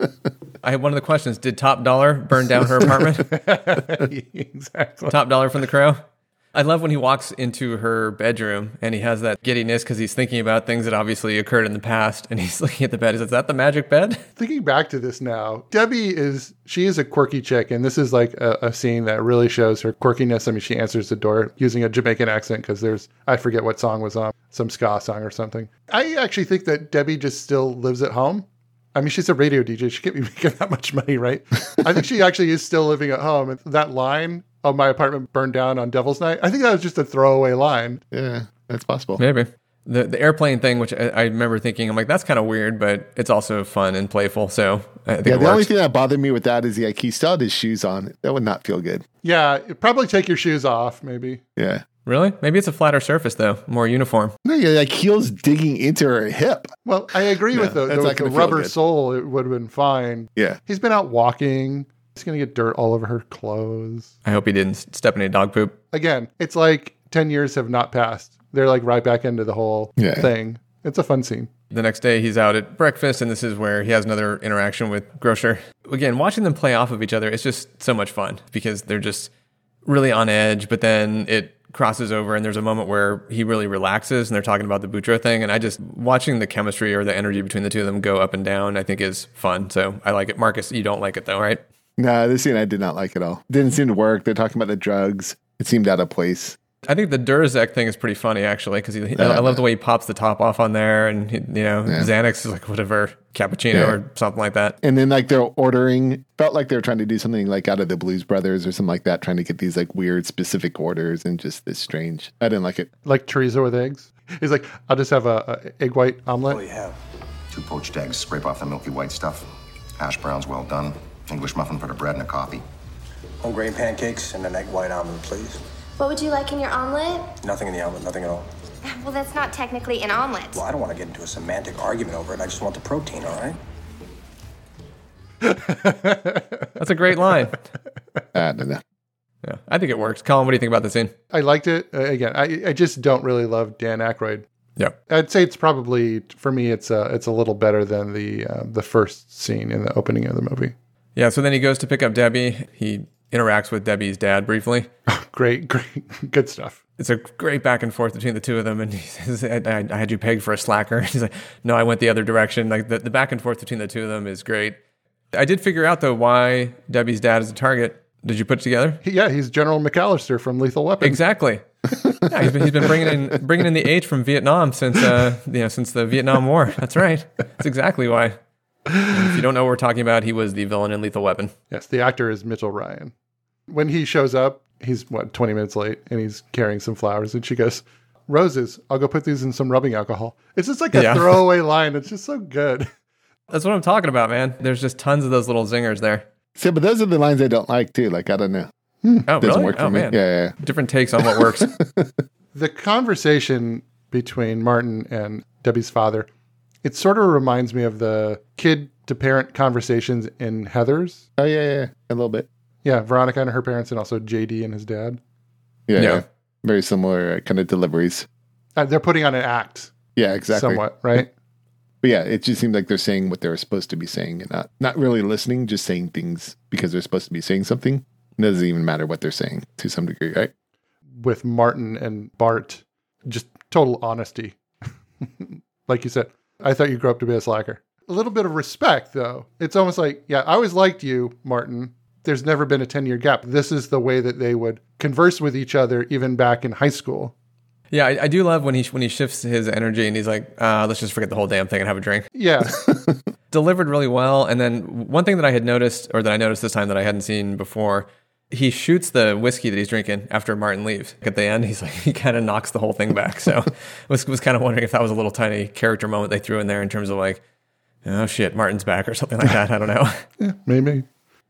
I had one of the questions Did Top Dollar burn down her apartment? exactly. Top Dollar from the Crow? I love when he walks into her bedroom and he has that giddiness because he's thinking about things that obviously occurred in the past and he's looking at the bed. Is that the magic bed? Thinking back to this now, Debbie is she is a quirky chick, and this is like a, a scene that really shows her quirkiness. I mean, she answers the door using a Jamaican accent because there's I forget what song was on, some ska song or something. I actually think that Debbie just still lives at home. I mean, she's a radio DJ. She can't be making that much money, right? I think she actually is still living at home. And that line of my apartment burned down on Devil's Night, I think that was just a throwaway line. Yeah, that's possible. Maybe. The, the airplane thing, which I, I remember thinking, I'm like, that's kind of weird, but it's also fun and playful. So I think Yeah, it the only thing that bothered me with that is like he still had his shoes on. That would not feel good. Yeah, probably take your shoes off, maybe. Yeah. Really? Maybe it's a flatter surface, though, more uniform. No, you're like heels digging into her hip. Well, I agree No, with the, that's the, not the rubber sole. It would have been fine. Yeah. He's been out walking. He's going to get dirt all over her clothes. I hope he didn't step in any dog poop. Again, it's like 10 years have not passed. They're like right back into the whole Yeah. thing. It's a fun scene. The next day, he's out at breakfast, and this is where he has another interaction with Grocer. Again, watching them play off of each other, it's just so much fun because they're just really on edge, but then it crosses over, and there's a moment where he really relaxes, and they're talking about the Boutro thing. And I just, watching the chemistry or the energy between the two of them go up and down, I think is fun. So I like it. Marcus, you don't like it though, right? No, this scene I did not like at all. Didn't seem to work. They're talking about the drugs. It seemed out of place. I think the Durzek thing is pretty funny, actually, because I I love the way he pops the top off on there, and he, you know, Yeah. Xanax is like whatever cappuccino Yeah. or something like that. And then like they're ordering, felt like they were trying to do something like out of the Blues Brothers or something like that, trying to get these like weird specific orders and just this strange. I didn't like it. Like chorizo with eggs. He's like, I'll just have a, a egg white omelet. What do you have? Two poached eggs, scrape off the milky white stuff. Hash browns well done. English muffin for the bread and a coffee. Whole grain pancakes and an egg white omelet, please. What would you like in your omelet? Nothing in the omelet, nothing at all. Well, that's not technically an omelet. Well, I don't want to get into a semantic argument over it. I just want the protein, all right? That's a great line. I don't know. Yeah, I think it works. Colin, what do you think about the scene? I liked it. Uh, again, I, I just don't really love Dan Aykroyd. Yeah. I'd say it's probably for me. It's uh, it's a little better than the uh, the first scene in the opening of the movie. Yeah, so then he goes to pick up Debbie. He interacts with Debbie's dad briefly. great, great, good stuff. It's a great back and forth between the two of them. And he says, I, I, I had you pegged for a slacker. He's like, no, I went the other direction. Like the, the back and forth between the two of them is great. I did figure out, though, why Debbie's dad is a target. Did you put it together? Yeah, he's General McAllister from Lethal Weapon. Exactly. yeah, he's been, he's been bringing in bringing in the H from Vietnam since uh, you know since the Vietnam War. That's right. That's exactly why. And if you don't know what we're talking about, he was the villain in Lethal Weapon. Yes, the actor is Mitchell Ryan. When he shows up, he's what twenty minutes late, and he's carrying some flowers, and she goes, "Roses, I'll go put these in some rubbing alcohol." It's just like a Yeah. throwaway line. It's just so good. That's what I'm talking about, man. There's just tons of those little zingers there. See, but those are the lines I don't like too. Like I don't know. Hmm. Oh, Doesn't really? work for oh, me. man. Yeah, yeah, yeah. Different takes on what works. The conversation between Martin and Debbie's father, it sort of reminds me of the kid to parent conversations in Heather's. Oh yeah, yeah, yeah. a little bit. Yeah, Veronica and her parents, and also JD and his dad. Yeah, Yeah. yeah. very similar uh, kind of deliveries. Uh, they're putting on an act, Yeah, exactly. somewhat, right? But yeah, it just seems like they're saying what they're supposed to be saying and not not really listening, just saying things because they're supposed to be saying something. It doesn't even matter what they're saying to some degree, right? with Martin and Bart, just total honesty. like you said, I thought you grew up to be a slacker. A little bit of respect, though. It's almost like, yeah, I always liked you, Martin. There's never been a 10 year gap. This is the way that they would converse with each other, even back in high school. yeah, I, I do love when he when he shifts his energy and he's like, uh, "Let's just forget the whole damn thing and have a drink." Yeah. Delivered really well. And then one thing that I had noticed, or that I noticed this time that I hadn't seen before, he shoots the whiskey that he's drinking after Martin leaves. At the end, he's like he kind of knocks the whole thing back. So was was kind of wondering if that was a little tiny character moment they threw in there in terms of like, oh shit, Martin's back or something like that. I don't know. yeah, maybe.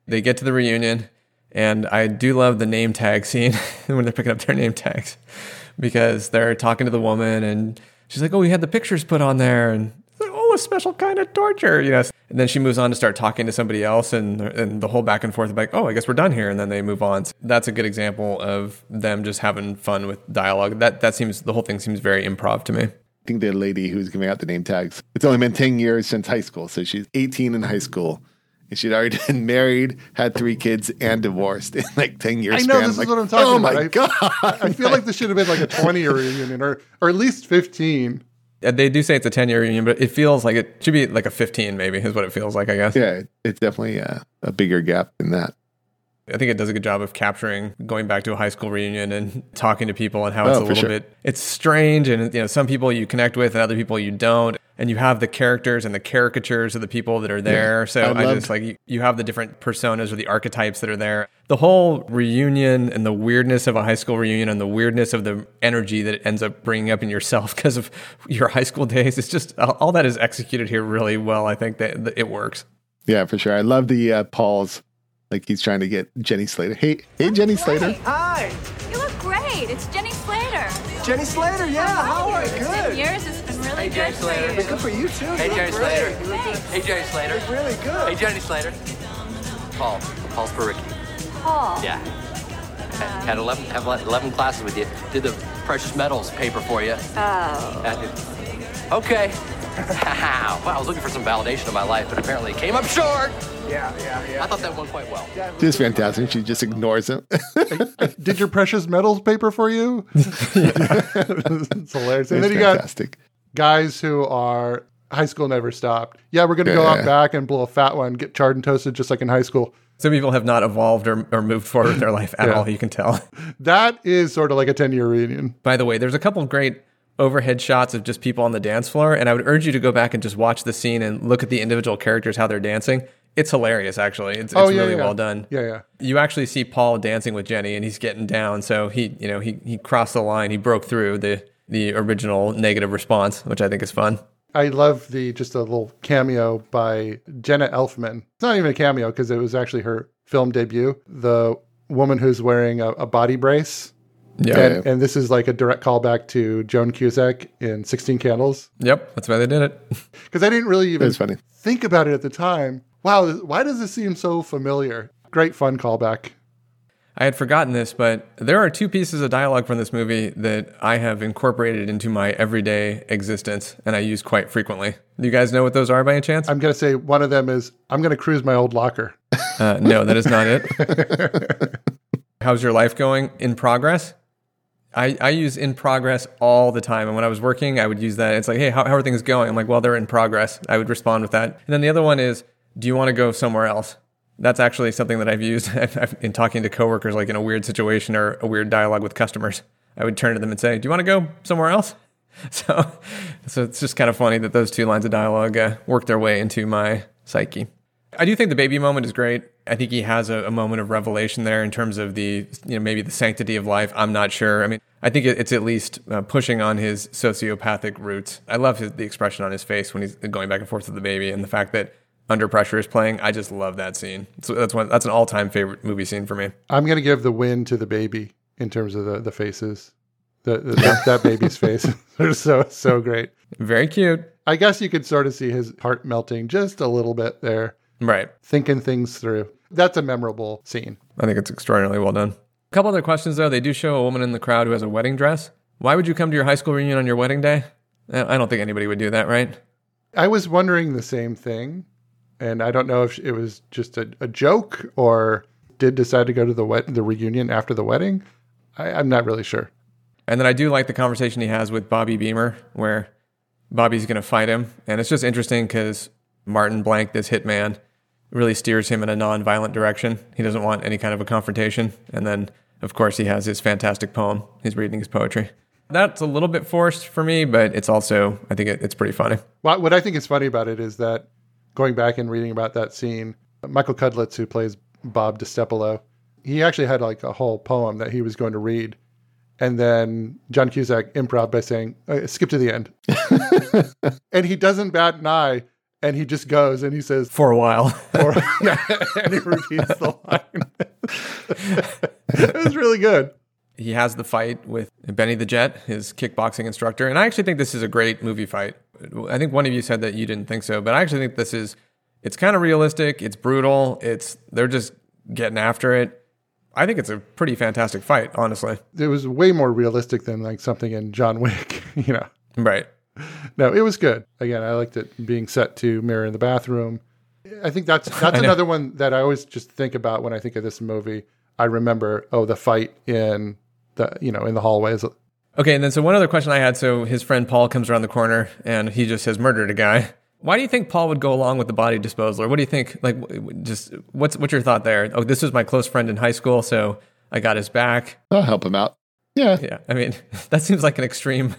they get to the reunion and i do love the name tag scene when they're picking up their name tags because they're talking to the woman and she's like oh we had the pictures put on there and a special kind of torture you know and then she moves on to start talking to somebody else and, and the whole back and forth like oh i guess we're done here and then they move on that's a good example of them just having fun with dialogue that that seems the whole thing seems very improv to me I think the lady who's giving out the name tags, it's only been 10 years since high school. So she's 18 in high school. And she'd already been married, had three kids, and divorced in like 10 years. I know span. this like, is what I'm talking oh about. my I- God. I feel like this should have been like a 20 year reunion or, or at least 15. Uh, they do say it's a 10 year reunion but it feels like it should be like a 15 maybe is what it feels like i guess Yeah, it's definitely uh, a bigger gap than that. I think it does a good job of capturing going back to a high school reunion and talking to people and how Oh, it's a little sure. bit it's strange and you know some people you connect with and other people you don't. And you have the characters and the caricatures of the people that are there. So I I, just like you, you have the different personas or the archetypes that are there. The whole reunion and the weirdness of a high school reunion and the weirdness of the energy that it ends up bringing up in yourself because of your high school days. It's just all all that is executed here really well. I think that, that it works. Yeah, for sure. I love the uh, Paul's like he's trying to get Jenny Slater. Hey, hey, Jenny Slater. Hi, You look great. It's Jenny Slater. Jenny Slater. Yeah, how are you? Ten Good. years. It's been really Hey, Jenny good for Slater. you. Good for you too. Hey, You Jenny look great. Slater. You. Hey, Jenny Slater. You look really good. Hey, Jenny Slater. Paul. Paul's for Ricky. Paul. Yeah. Um, had, had 11, have 11 classes with you. Did the precious metals paper for you. Oh. I. Okay. wow, I was looking for some validation of my life, but apparently it came up short. Yeah, yeah, yeah. I thought that went quite well. She's fantastic. She just ignores him. Did your precious metals paper for you? it's hilarious. And It's then you got fantastic. Guys who are high school never stopped. Yeah, we're going to go Yeah. out back and blow a fat one, get charred and toasted just like in high school. Some people have not evolved or, or moved forward in their life at Yeah. all. You can tell. That is sort of like a 10 year reunion. By the way, there's a couple of great overhead shots of just people on the dance floor, and I would urge you to go back and just watch the scene and look at the individual characters how they're dancing. It's hilarious, actually. It's, it's Oh, yeah, really yeah. well done. Yeah, yeah. You actually see Paul dancing with Jenny, and he's getting down. So he, you know, he he crossed the line. He broke through the the original negative response, which I think is fun. I love the just a little cameo by Jenna Elfman. It's not even a cameo because it was actually her film debut. The woman who's wearing a, a body brace. Yeah. And, and this is like a direct callback to Joan Cusack in 16 Candles. Yep, that's why they did it. Because I didn't really even It's funny. think about it at the time. Wow, why does this seem so familiar? Great fun callback. I had forgotten this, but there are two pieces of dialogue from this movie that I have incorporated into my everyday existence and I use quite frequently. Do you guys know what those are by any chance? I'm going to say one of them is I'm going to cruise my old locker. Uh, no, that is not it. How's your life going? In progress? I, I use in progress all the time. And when I was working, I would use that. It's like, hey, how, how are things going? I'm like, well, they're in progress. I would respond with that. And then the other one is, do you want to go somewhere else? That's actually something that I've used in talking to coworkers, like in a weird situation or a weird dialogue with customers. I would turn to them and say, do you want to go somewhere else? So, so it's just kind of funny that those two lines of dialogue uh, work their way into my psyche. I do think the baby moment is great. I think he has a, a moment of revelation there in terms of the, you know, maybe the sanctity of life. I'm not sure. I mean, I think it, it's at least uh, pushing on his sociopathic roots. I love his, the expression on his face when he's going back and forth with the baby, and the fact that Under Pressure is playing. I just love that scene. So that's one. That's an all time favorite movie scene for me. I'm going to give the win to the baby in terms of the, the faces. The, the, that, that baby's face. They're so, so great. Very cute. I guess you could sort of see his heart melting just a little bit there, Right. thinking things through. That's a memorable scene. I think it's extraordinarily well done. A couple other questions though. They do show a woman in the crowd who has a wedding dress. Why would you come to your high school reunion on your wedding day? I don't think anybody would do that, right? I was wondering the same thing, and I don't know if it was just a, a joke or did decide to go to the wed- the reunion after the wedding. I, I'm not really sure. And then I do like the conversation he has with Bobby Beamer, where Bobby's going to fight him. And it's just interesting because Martin Blank, this hitman, really steers him in a non-violent direction. He doesn't want any kind of a confrontation. And then, of course, he has his fantastic poem. He's reading his poetry. That's a little bit forced for me, but it's also, I think it, it's pretty funny. What, what I think is funny about it is that going back and reading about that scene, Michael Cudlitz, who plays Bob Destepello, he actually had like a whole poem that he was going to read. And then John Cusack improv by saying, uh, skip to the end. and he doesn't bat an eye and he just goes and he says, For a while. for, and he repeats the line. it was really good. he has the fight with Benny the Jet, his kickboxing instructor. And I actually think this is a great movie fight. I think one of you said that you didn't think so, but I actually think this is it's kind of realistic, it's brutal, it's they're just getting after it. I think it's a pretty fantastic fight, honestly. It was way more realistic than like something in John Wick, you know. Right. No, it was good. Again, I liked it being set to mirror in the bathroom. I think that's that's another one that I always just think about when I think of this movie. I remember, oh, the fight in the you know in the hallways. Okay, and then so one other question I had. So his friend Paul comes around the corner and he just has murdered a guy. Why do you think Paul would go along with the body disposal? Or what do you think? Like, w- w- just what's what's your thought there? Oh, this was my close friend in high school, so I got his back. I'll help him out. Yeah. Yeah, I mean that seems like an extreme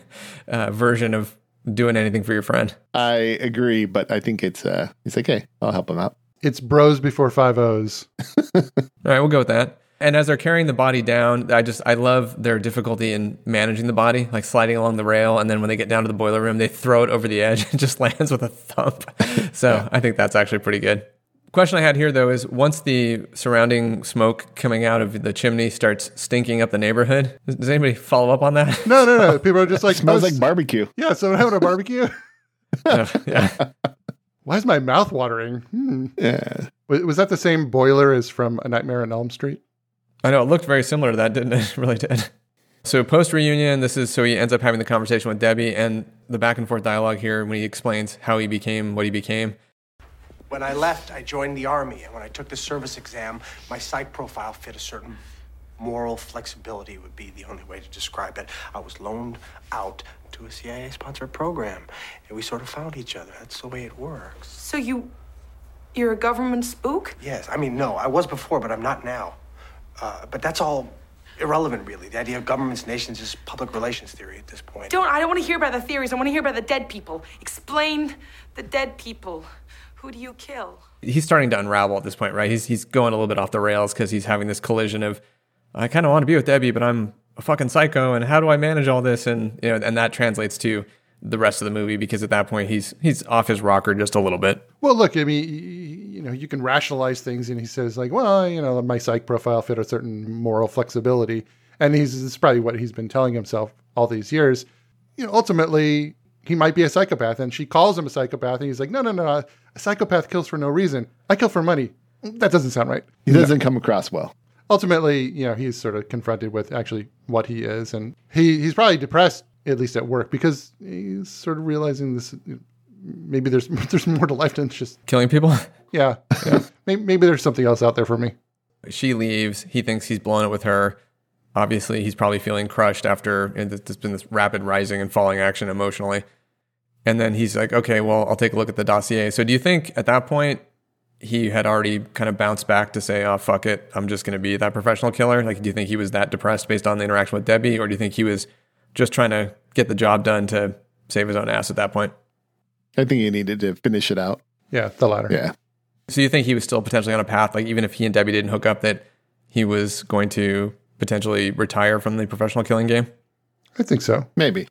uh, version of doing anything for your friend. I agree, but I think it's uh he's like, hey, I'll help him out. It's bros before five O's. All right, we'll go with that. And as they're carrying the body down, I just I love their difficulty in managing the body, like sliding along the rail, and then when they get down to the boiler room, they throw it over the edge and just lands with a thump. So I think that's actually pretty good. Question I had here though is once the surrounding smoke coming out of the chimney starts stinking up the neighborhood, does- does anybody follow up on that? No, no, no. People are just like Smells "Oh, like barbecue. Yeah, so having a barbecue. yeah. Why is my mouth watering? Hmm. Yeah. Was, was that the same boiler as from A Nightmare on Elm Street? I know it looked very similar to that, didn't it? It really did. So post reunion, this is so he ends up having the conversation with Debbie and the back and forth dialogue here when he explains how he became what he became. When I left, I joined the Army, and when I took the service exam, my psych profile fit a certain moral flexibility, would be the only way to describe it. I was loaned out to a CIA sponsored program, and we sort of found each other. That's the way it works. So you. You're a government spook? Yes, I mean, no, I was before, but I'm not now. Uh, but that's all irrelevant, really. The idea of governments, nations is public relations theory at this point. Don't. I don't want to hear about the theories. I want to hear about the dead people. Explain the dead people. Who do you kill? He's starting to unravel at this point, right? He's he's going a little bit off the rails because he's having this collision of I kind of want to be with Debbie, but I'm a fucking psycho, and how do I manage all this? And you know, and that translates to the rest of the movie because at that point he's he's off his rocker just a little bit. Well, look, I mean, y- y- you know, you can rationalize things, and he says like, well, you know, my psych profile fit a certain moral flexibility, and he's it's probably what he's been telling himself all these years. You know, ultimately, he might be a psychopath, and she calls him a psychopath, and he's like, no, no, no, a psychopath kills for no reason. I kill for money. That doesn't sound right. He doesn't come across well. Ultimately, you know, he's sort of confronted with actually what he is, and he he's probably depressed at least at work because he's sort of realizing this. Maybe there's there's more to life than just Killing people. yeah. yeah. maybe, maybe there's something else out there for me. She leaves. He thinks he's blown it with her. Obviously, he's probably feeling crushed after there's been this rapid rising and falling action emotionally. And then he's like, okay, well, I'll take a look at the dossier. So, do you think at that point he had already kind of bounced back to say, oh, fuck it, I'm just going to be that professional killer? Like, do you think he was that depressed based on the interaction with Debbie? Or do you think he was just trying to get the job done to save his own ass at that point? I think he needed to finish it out. Yeah, the latter. Yeah. So, you think he was still potentially on a path, like, even if he and Debbie didn't hook up, that he was going to potentially retire from the professional killing game? I think so. Maybe.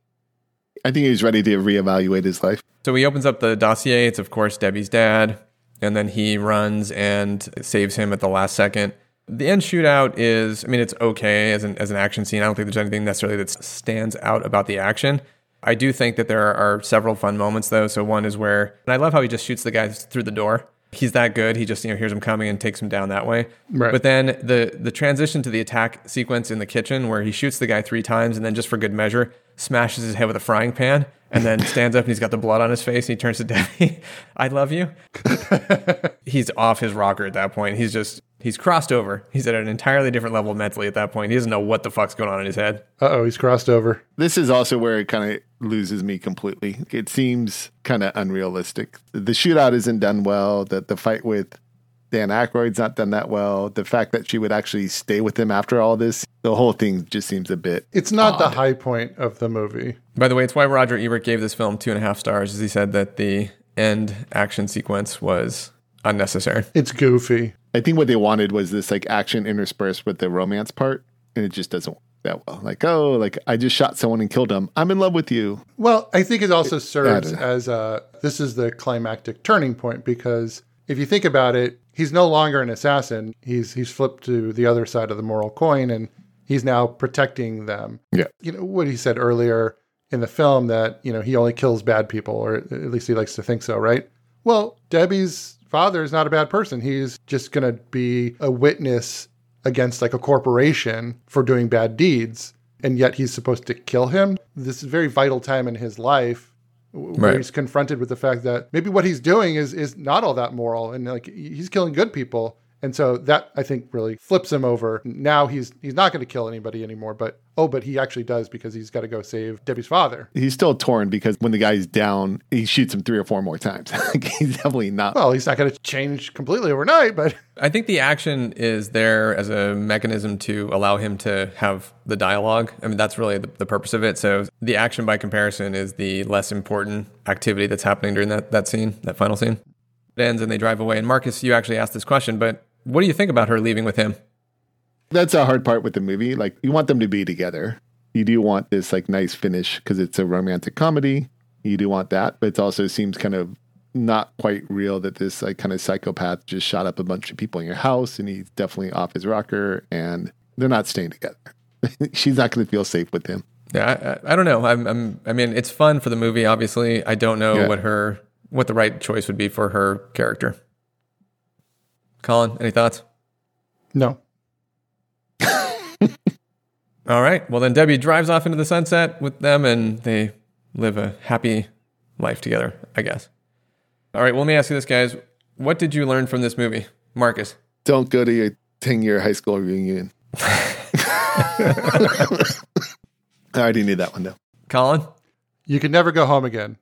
I think he was ready to reevaluate his life. So he opens up the dossier. It's, of course, Debbie's dad. And then he runs and saves him at the last second. The end shootout is, I mean, it's okay as an, as an action scene. I don't think there's anything necessarily that stands out about the action. I do think that there are several fun moments, though. So one is where, and I love how he just shoots the guy through the door. He's that good. He just, you know, hears him coming and takes him down that way. Right. But then the the transition to the attack sequence in the kitchen where he shoots the guy three times and then just for good measure smashes his head with a frying pan and then stands up and he's got the blood on his face and he turns to Debbie, I love you. he's off his rocker at that point. He's just he's crossed over. He's at an entirely different level mentally at that point. He doesn't know what the fuck's going on in his head. Uh oh, he's crossed over. This is also where it kind of loses me completely. It seems kind of unrealistic. The shootout isn't done well. The the fight with Dan Aykroyd's not done that well. The fact that she would actually stay with him after all this, the whole thing just seems a bit. It's not the high point of the movie. By the way, it's why Roger Ebert gave this film two and a half stars, as he said that the end action sequence was unnecessary. It's goofy. I think what they wanted was this like action interspersed with the romance part, and it just doesn't work that well. Like, oh, like I just shot someone and killed him. I'm in love with you. Well, I think it also serves as a this is the climactic turning point because if you think about it, he's no longer an assassin. He's he's flipped to the other side of the moral coin and he's now protecting them. Yeah. You know what he said earlier in the film that, you know, he only kills bad people or at least he likes to think so, right? Well, Debbie's father is not a bad person. He's just going to be a witness against like a corporation for doing bad deeds and yet he's supposed to kill him. This is a very vital time in his life where Right. he's confronted with the fact that maybe what he's doing is is not all that moral and like he's killing good people And so that I think really flips him over. Now he's he's not going to kill anybody anymore, but oh, but he actually does because he's got to go save Debbie's father. He's still torn because when the guy's down, he shoots him three or four more times. he's definitely not. Well, he's not going to change completely overnight, but I think the action is there as a mechanism to allow him to have the dialogue. I mean, that's really the, the purpose of it. So the action by comparison is the less important activity that's happening during that, that scene, that final scene. It ends and they drive away. And Marcus, you actually asked this question, but what do you think about her leaving with him? That's a hard part with the movie. Like you want them to be together. You do want this like nice finish because it's a romantic comedy. You do want that, but it also seems kind of not quite real that this like kind of psychopath just shot up a bunch of people in your house and he's definitely off his rocker and they're not staying together. She's not going to feel safe with him. Yeah, I, I don't know. I'm, I'm, I mean, it's fun for the movie. Obviously, I don't know Yeah. what her, what the right choice would be for her character. Colin, any thoughts? no. All right. Well, then Debbie drives off into the sunset with them and they live a happy life together, I guess. All right. Well, let me ask you this, guys. What did you learn from this movie? Marcus. Don't go to your 10 year high school reunion. I already knew that one though. Colin? You can never go home again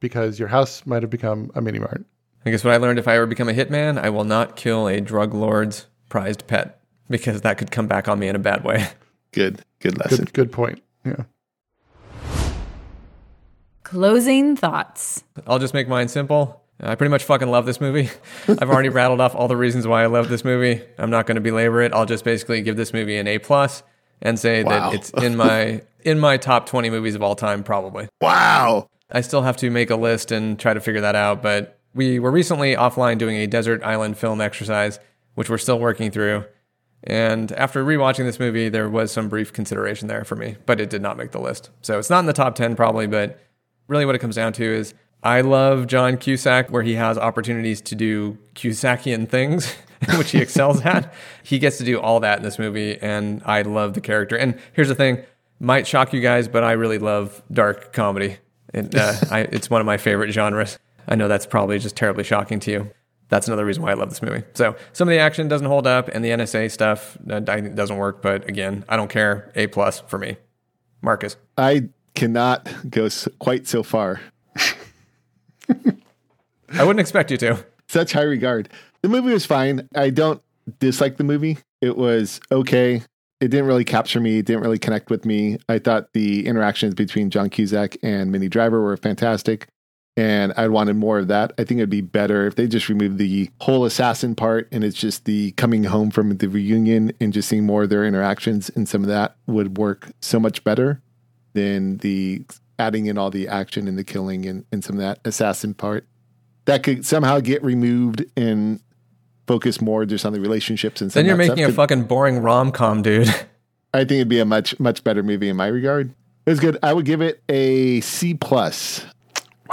because your house might have become a mini mart. I guess what I learned if I ever become a hitman, I will not kill a drug lord's prized pet because that could come back on me in a bad way. Good, good lesson. Good, good point. Yeah. Closing thoughts. I'll just make mine simple. I pretty much fucking love this movie. I've already rattled off all the reasons why I love this movie. I'm not going to belabor it. I'll just basically give this movie an A plus and say Wow. that it's in my in my top 20 movies of all time probably. Wow. I still have to make a list and try to figure that out, but we were recently offline doing a desert island film exercise, which we're still working through. And after rewatching this movie, there was some brief consideration there for me, but it did not make the list. So it's not in the top 10 probably, but really what it comes down to is I love John Cusack where he has opportunities to do Cusackian things, which he excels at. He gets to do all that in this movie, and I love the character. And here's the thing might shock you guys, but I really love dark comedy. And, uh, I, it's one of my favorite genres. I know that's probably just terribly shocking to you. That's another reason why I love this movie. So some of the action doesn't hold up, and the NSA stuff uh, doesn't work. But again, I don't care. A plus for me. Marcus. I cannot go quite so far. I wouldn't expect you to. Such high regard. The movie was fine. I don't dislike the movie. It was okay. It didn't really capture me. It didn't really connect with me. I thought the interactions between John Cusack and Minnie Driver were fantastic. And I wanted more of that. I think it'd be better if they just removed the whole assassin part and it's just the coming home from the reunion and just seeing more of their interactions and some of that would work so much better than the adding in all the action and the killing and, and some of that assassin part that could somehow get removed and focus more just on the relationships and Then you're making a fucking boring rom com, dude. I think it'd be a much much better movie in my regard. It was good. I would give it a C plus.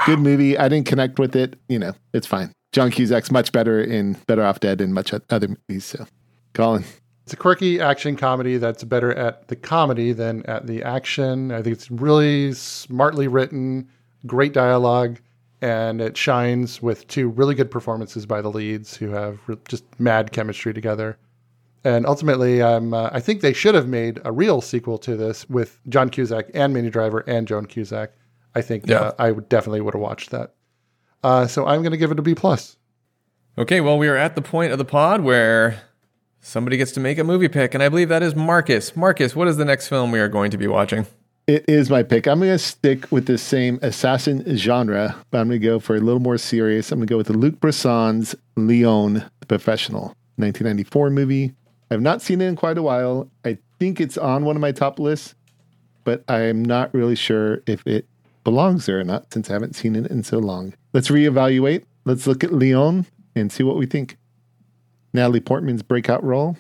Good movie. I didn't connect with it. You know, it's fine. John Cusack's much better in Better Off Dead and much other movies. So, Colin, It's a quirky action comedy that's better at the comedy than at the action. I think it's really smartly written, great dialogue, and it shines with two really good performances by the leads who have just mad chemistry together. And ultimately, um, uh, I think they should have made a real sequel to this with John Cusack and Minnie Driver and Joan Cusack. I think Yeah. uh, I would definitely would have watched that. Uh, so I'm going to give it a B plus. Okay, well, we are at the point of the pod where somebody gets to make a movie pick, and I believe that is Marcus. Marcus, what is the next film we are going to be watching? it is my pick. I'm going to stick with the same assassin genre, but I'm going to go for a little more serious. I'm going to go with the Luc Besson's Leon, the Professional, 1994 movie. I've not seen it in quite a while. I think it's on one of my top lists, but I'm not really sure if it belongs there or not since I haven't seen it in so long. Let's reevaluate. Let's look at Leon and see what we think. Natalie Portman's breakout role.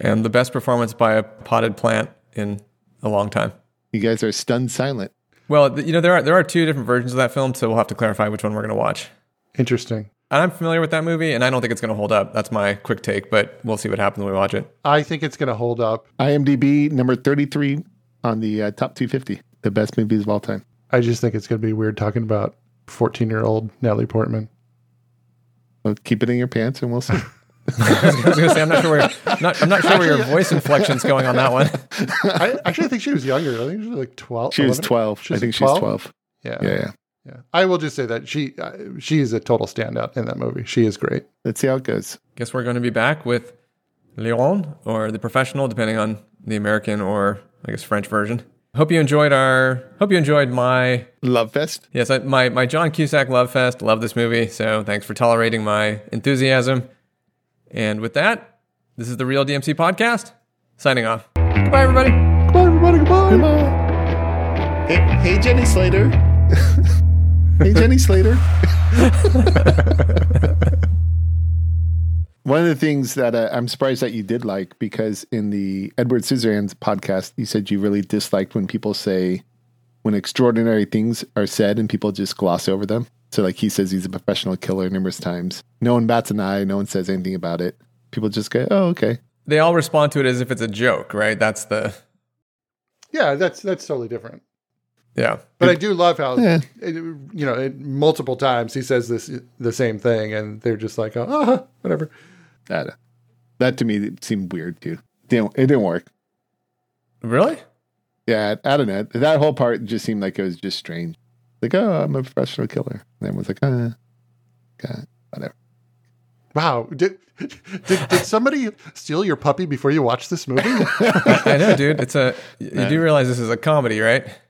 And the best performance by a potted plant in a long time. You guys are stunned silent. Well, you know there are there are two different versions of that film, so we'll have to clarify which one we're going to watch. Interesting. And I'm familiar with that movie, and I don't think it's going to hold up. That's my quick take, but we'll see what happens when we watch it. I think it's going to hold up. IMDb number 33 on the uh, top 250, the best movies of all time. I just think it's going to be weird talking about 14 year old Natalie Portman. Well, keep it in your pants, and we'll see. I was going to say I'm not sure where not, I'm not sure where your voice inflection's going on that one. I actually think she was younger. I think she was like twelve. She was twelve. She I was think she's twelve. Yeah. Yeah, yeah. Yeah. I will just say that she uh, she is a total standout in that movie. She is great. Let's see how it goes. Guess we're going to be back with Leon or the professional, depending on the American or I guess French version. Hope you enjoyed our. Hope you enjoyed my love fest. Yes, I, my my John Cusack love fest. Love this movie. So thanks for tolerating my enthusiasm. And with that, this is the Real DMC podcast. Signing off. Goodbye, everybody. Goodbye, everybody. Goodbye. Hey, hey, Jenny Slater. hey, Jenny Slater. One of the things that uh, I'm surprised that you did like because in the Edward Scissorhands podcast, you said you really disliked when people say when extraordinary things are said and people just gloss over them. So, like he says, he's a professional killer numerous times. No one bats an eye. No one says anything about it. People just go, "Oh, okay." They all respond to it as if it's a joke, right? That's the Yeah, that's that's totally different. yeah. But I do love how Yeah. it, you know it, multiple times he says this the same thing, and they're just like, oh, uh-huh, whatever. That that to me seemed weird too. Didn't, it didn't work. Really? Yeah, I don't know. That whole part just seemed like it was just strange. Like, oh, I'm a professional killer. And then was like, uh, okay, whatever. Wow, did did, did somebody steal your puppy before you watched this movie? I, I know, dude. It's a. You do realize this is a comedy, right?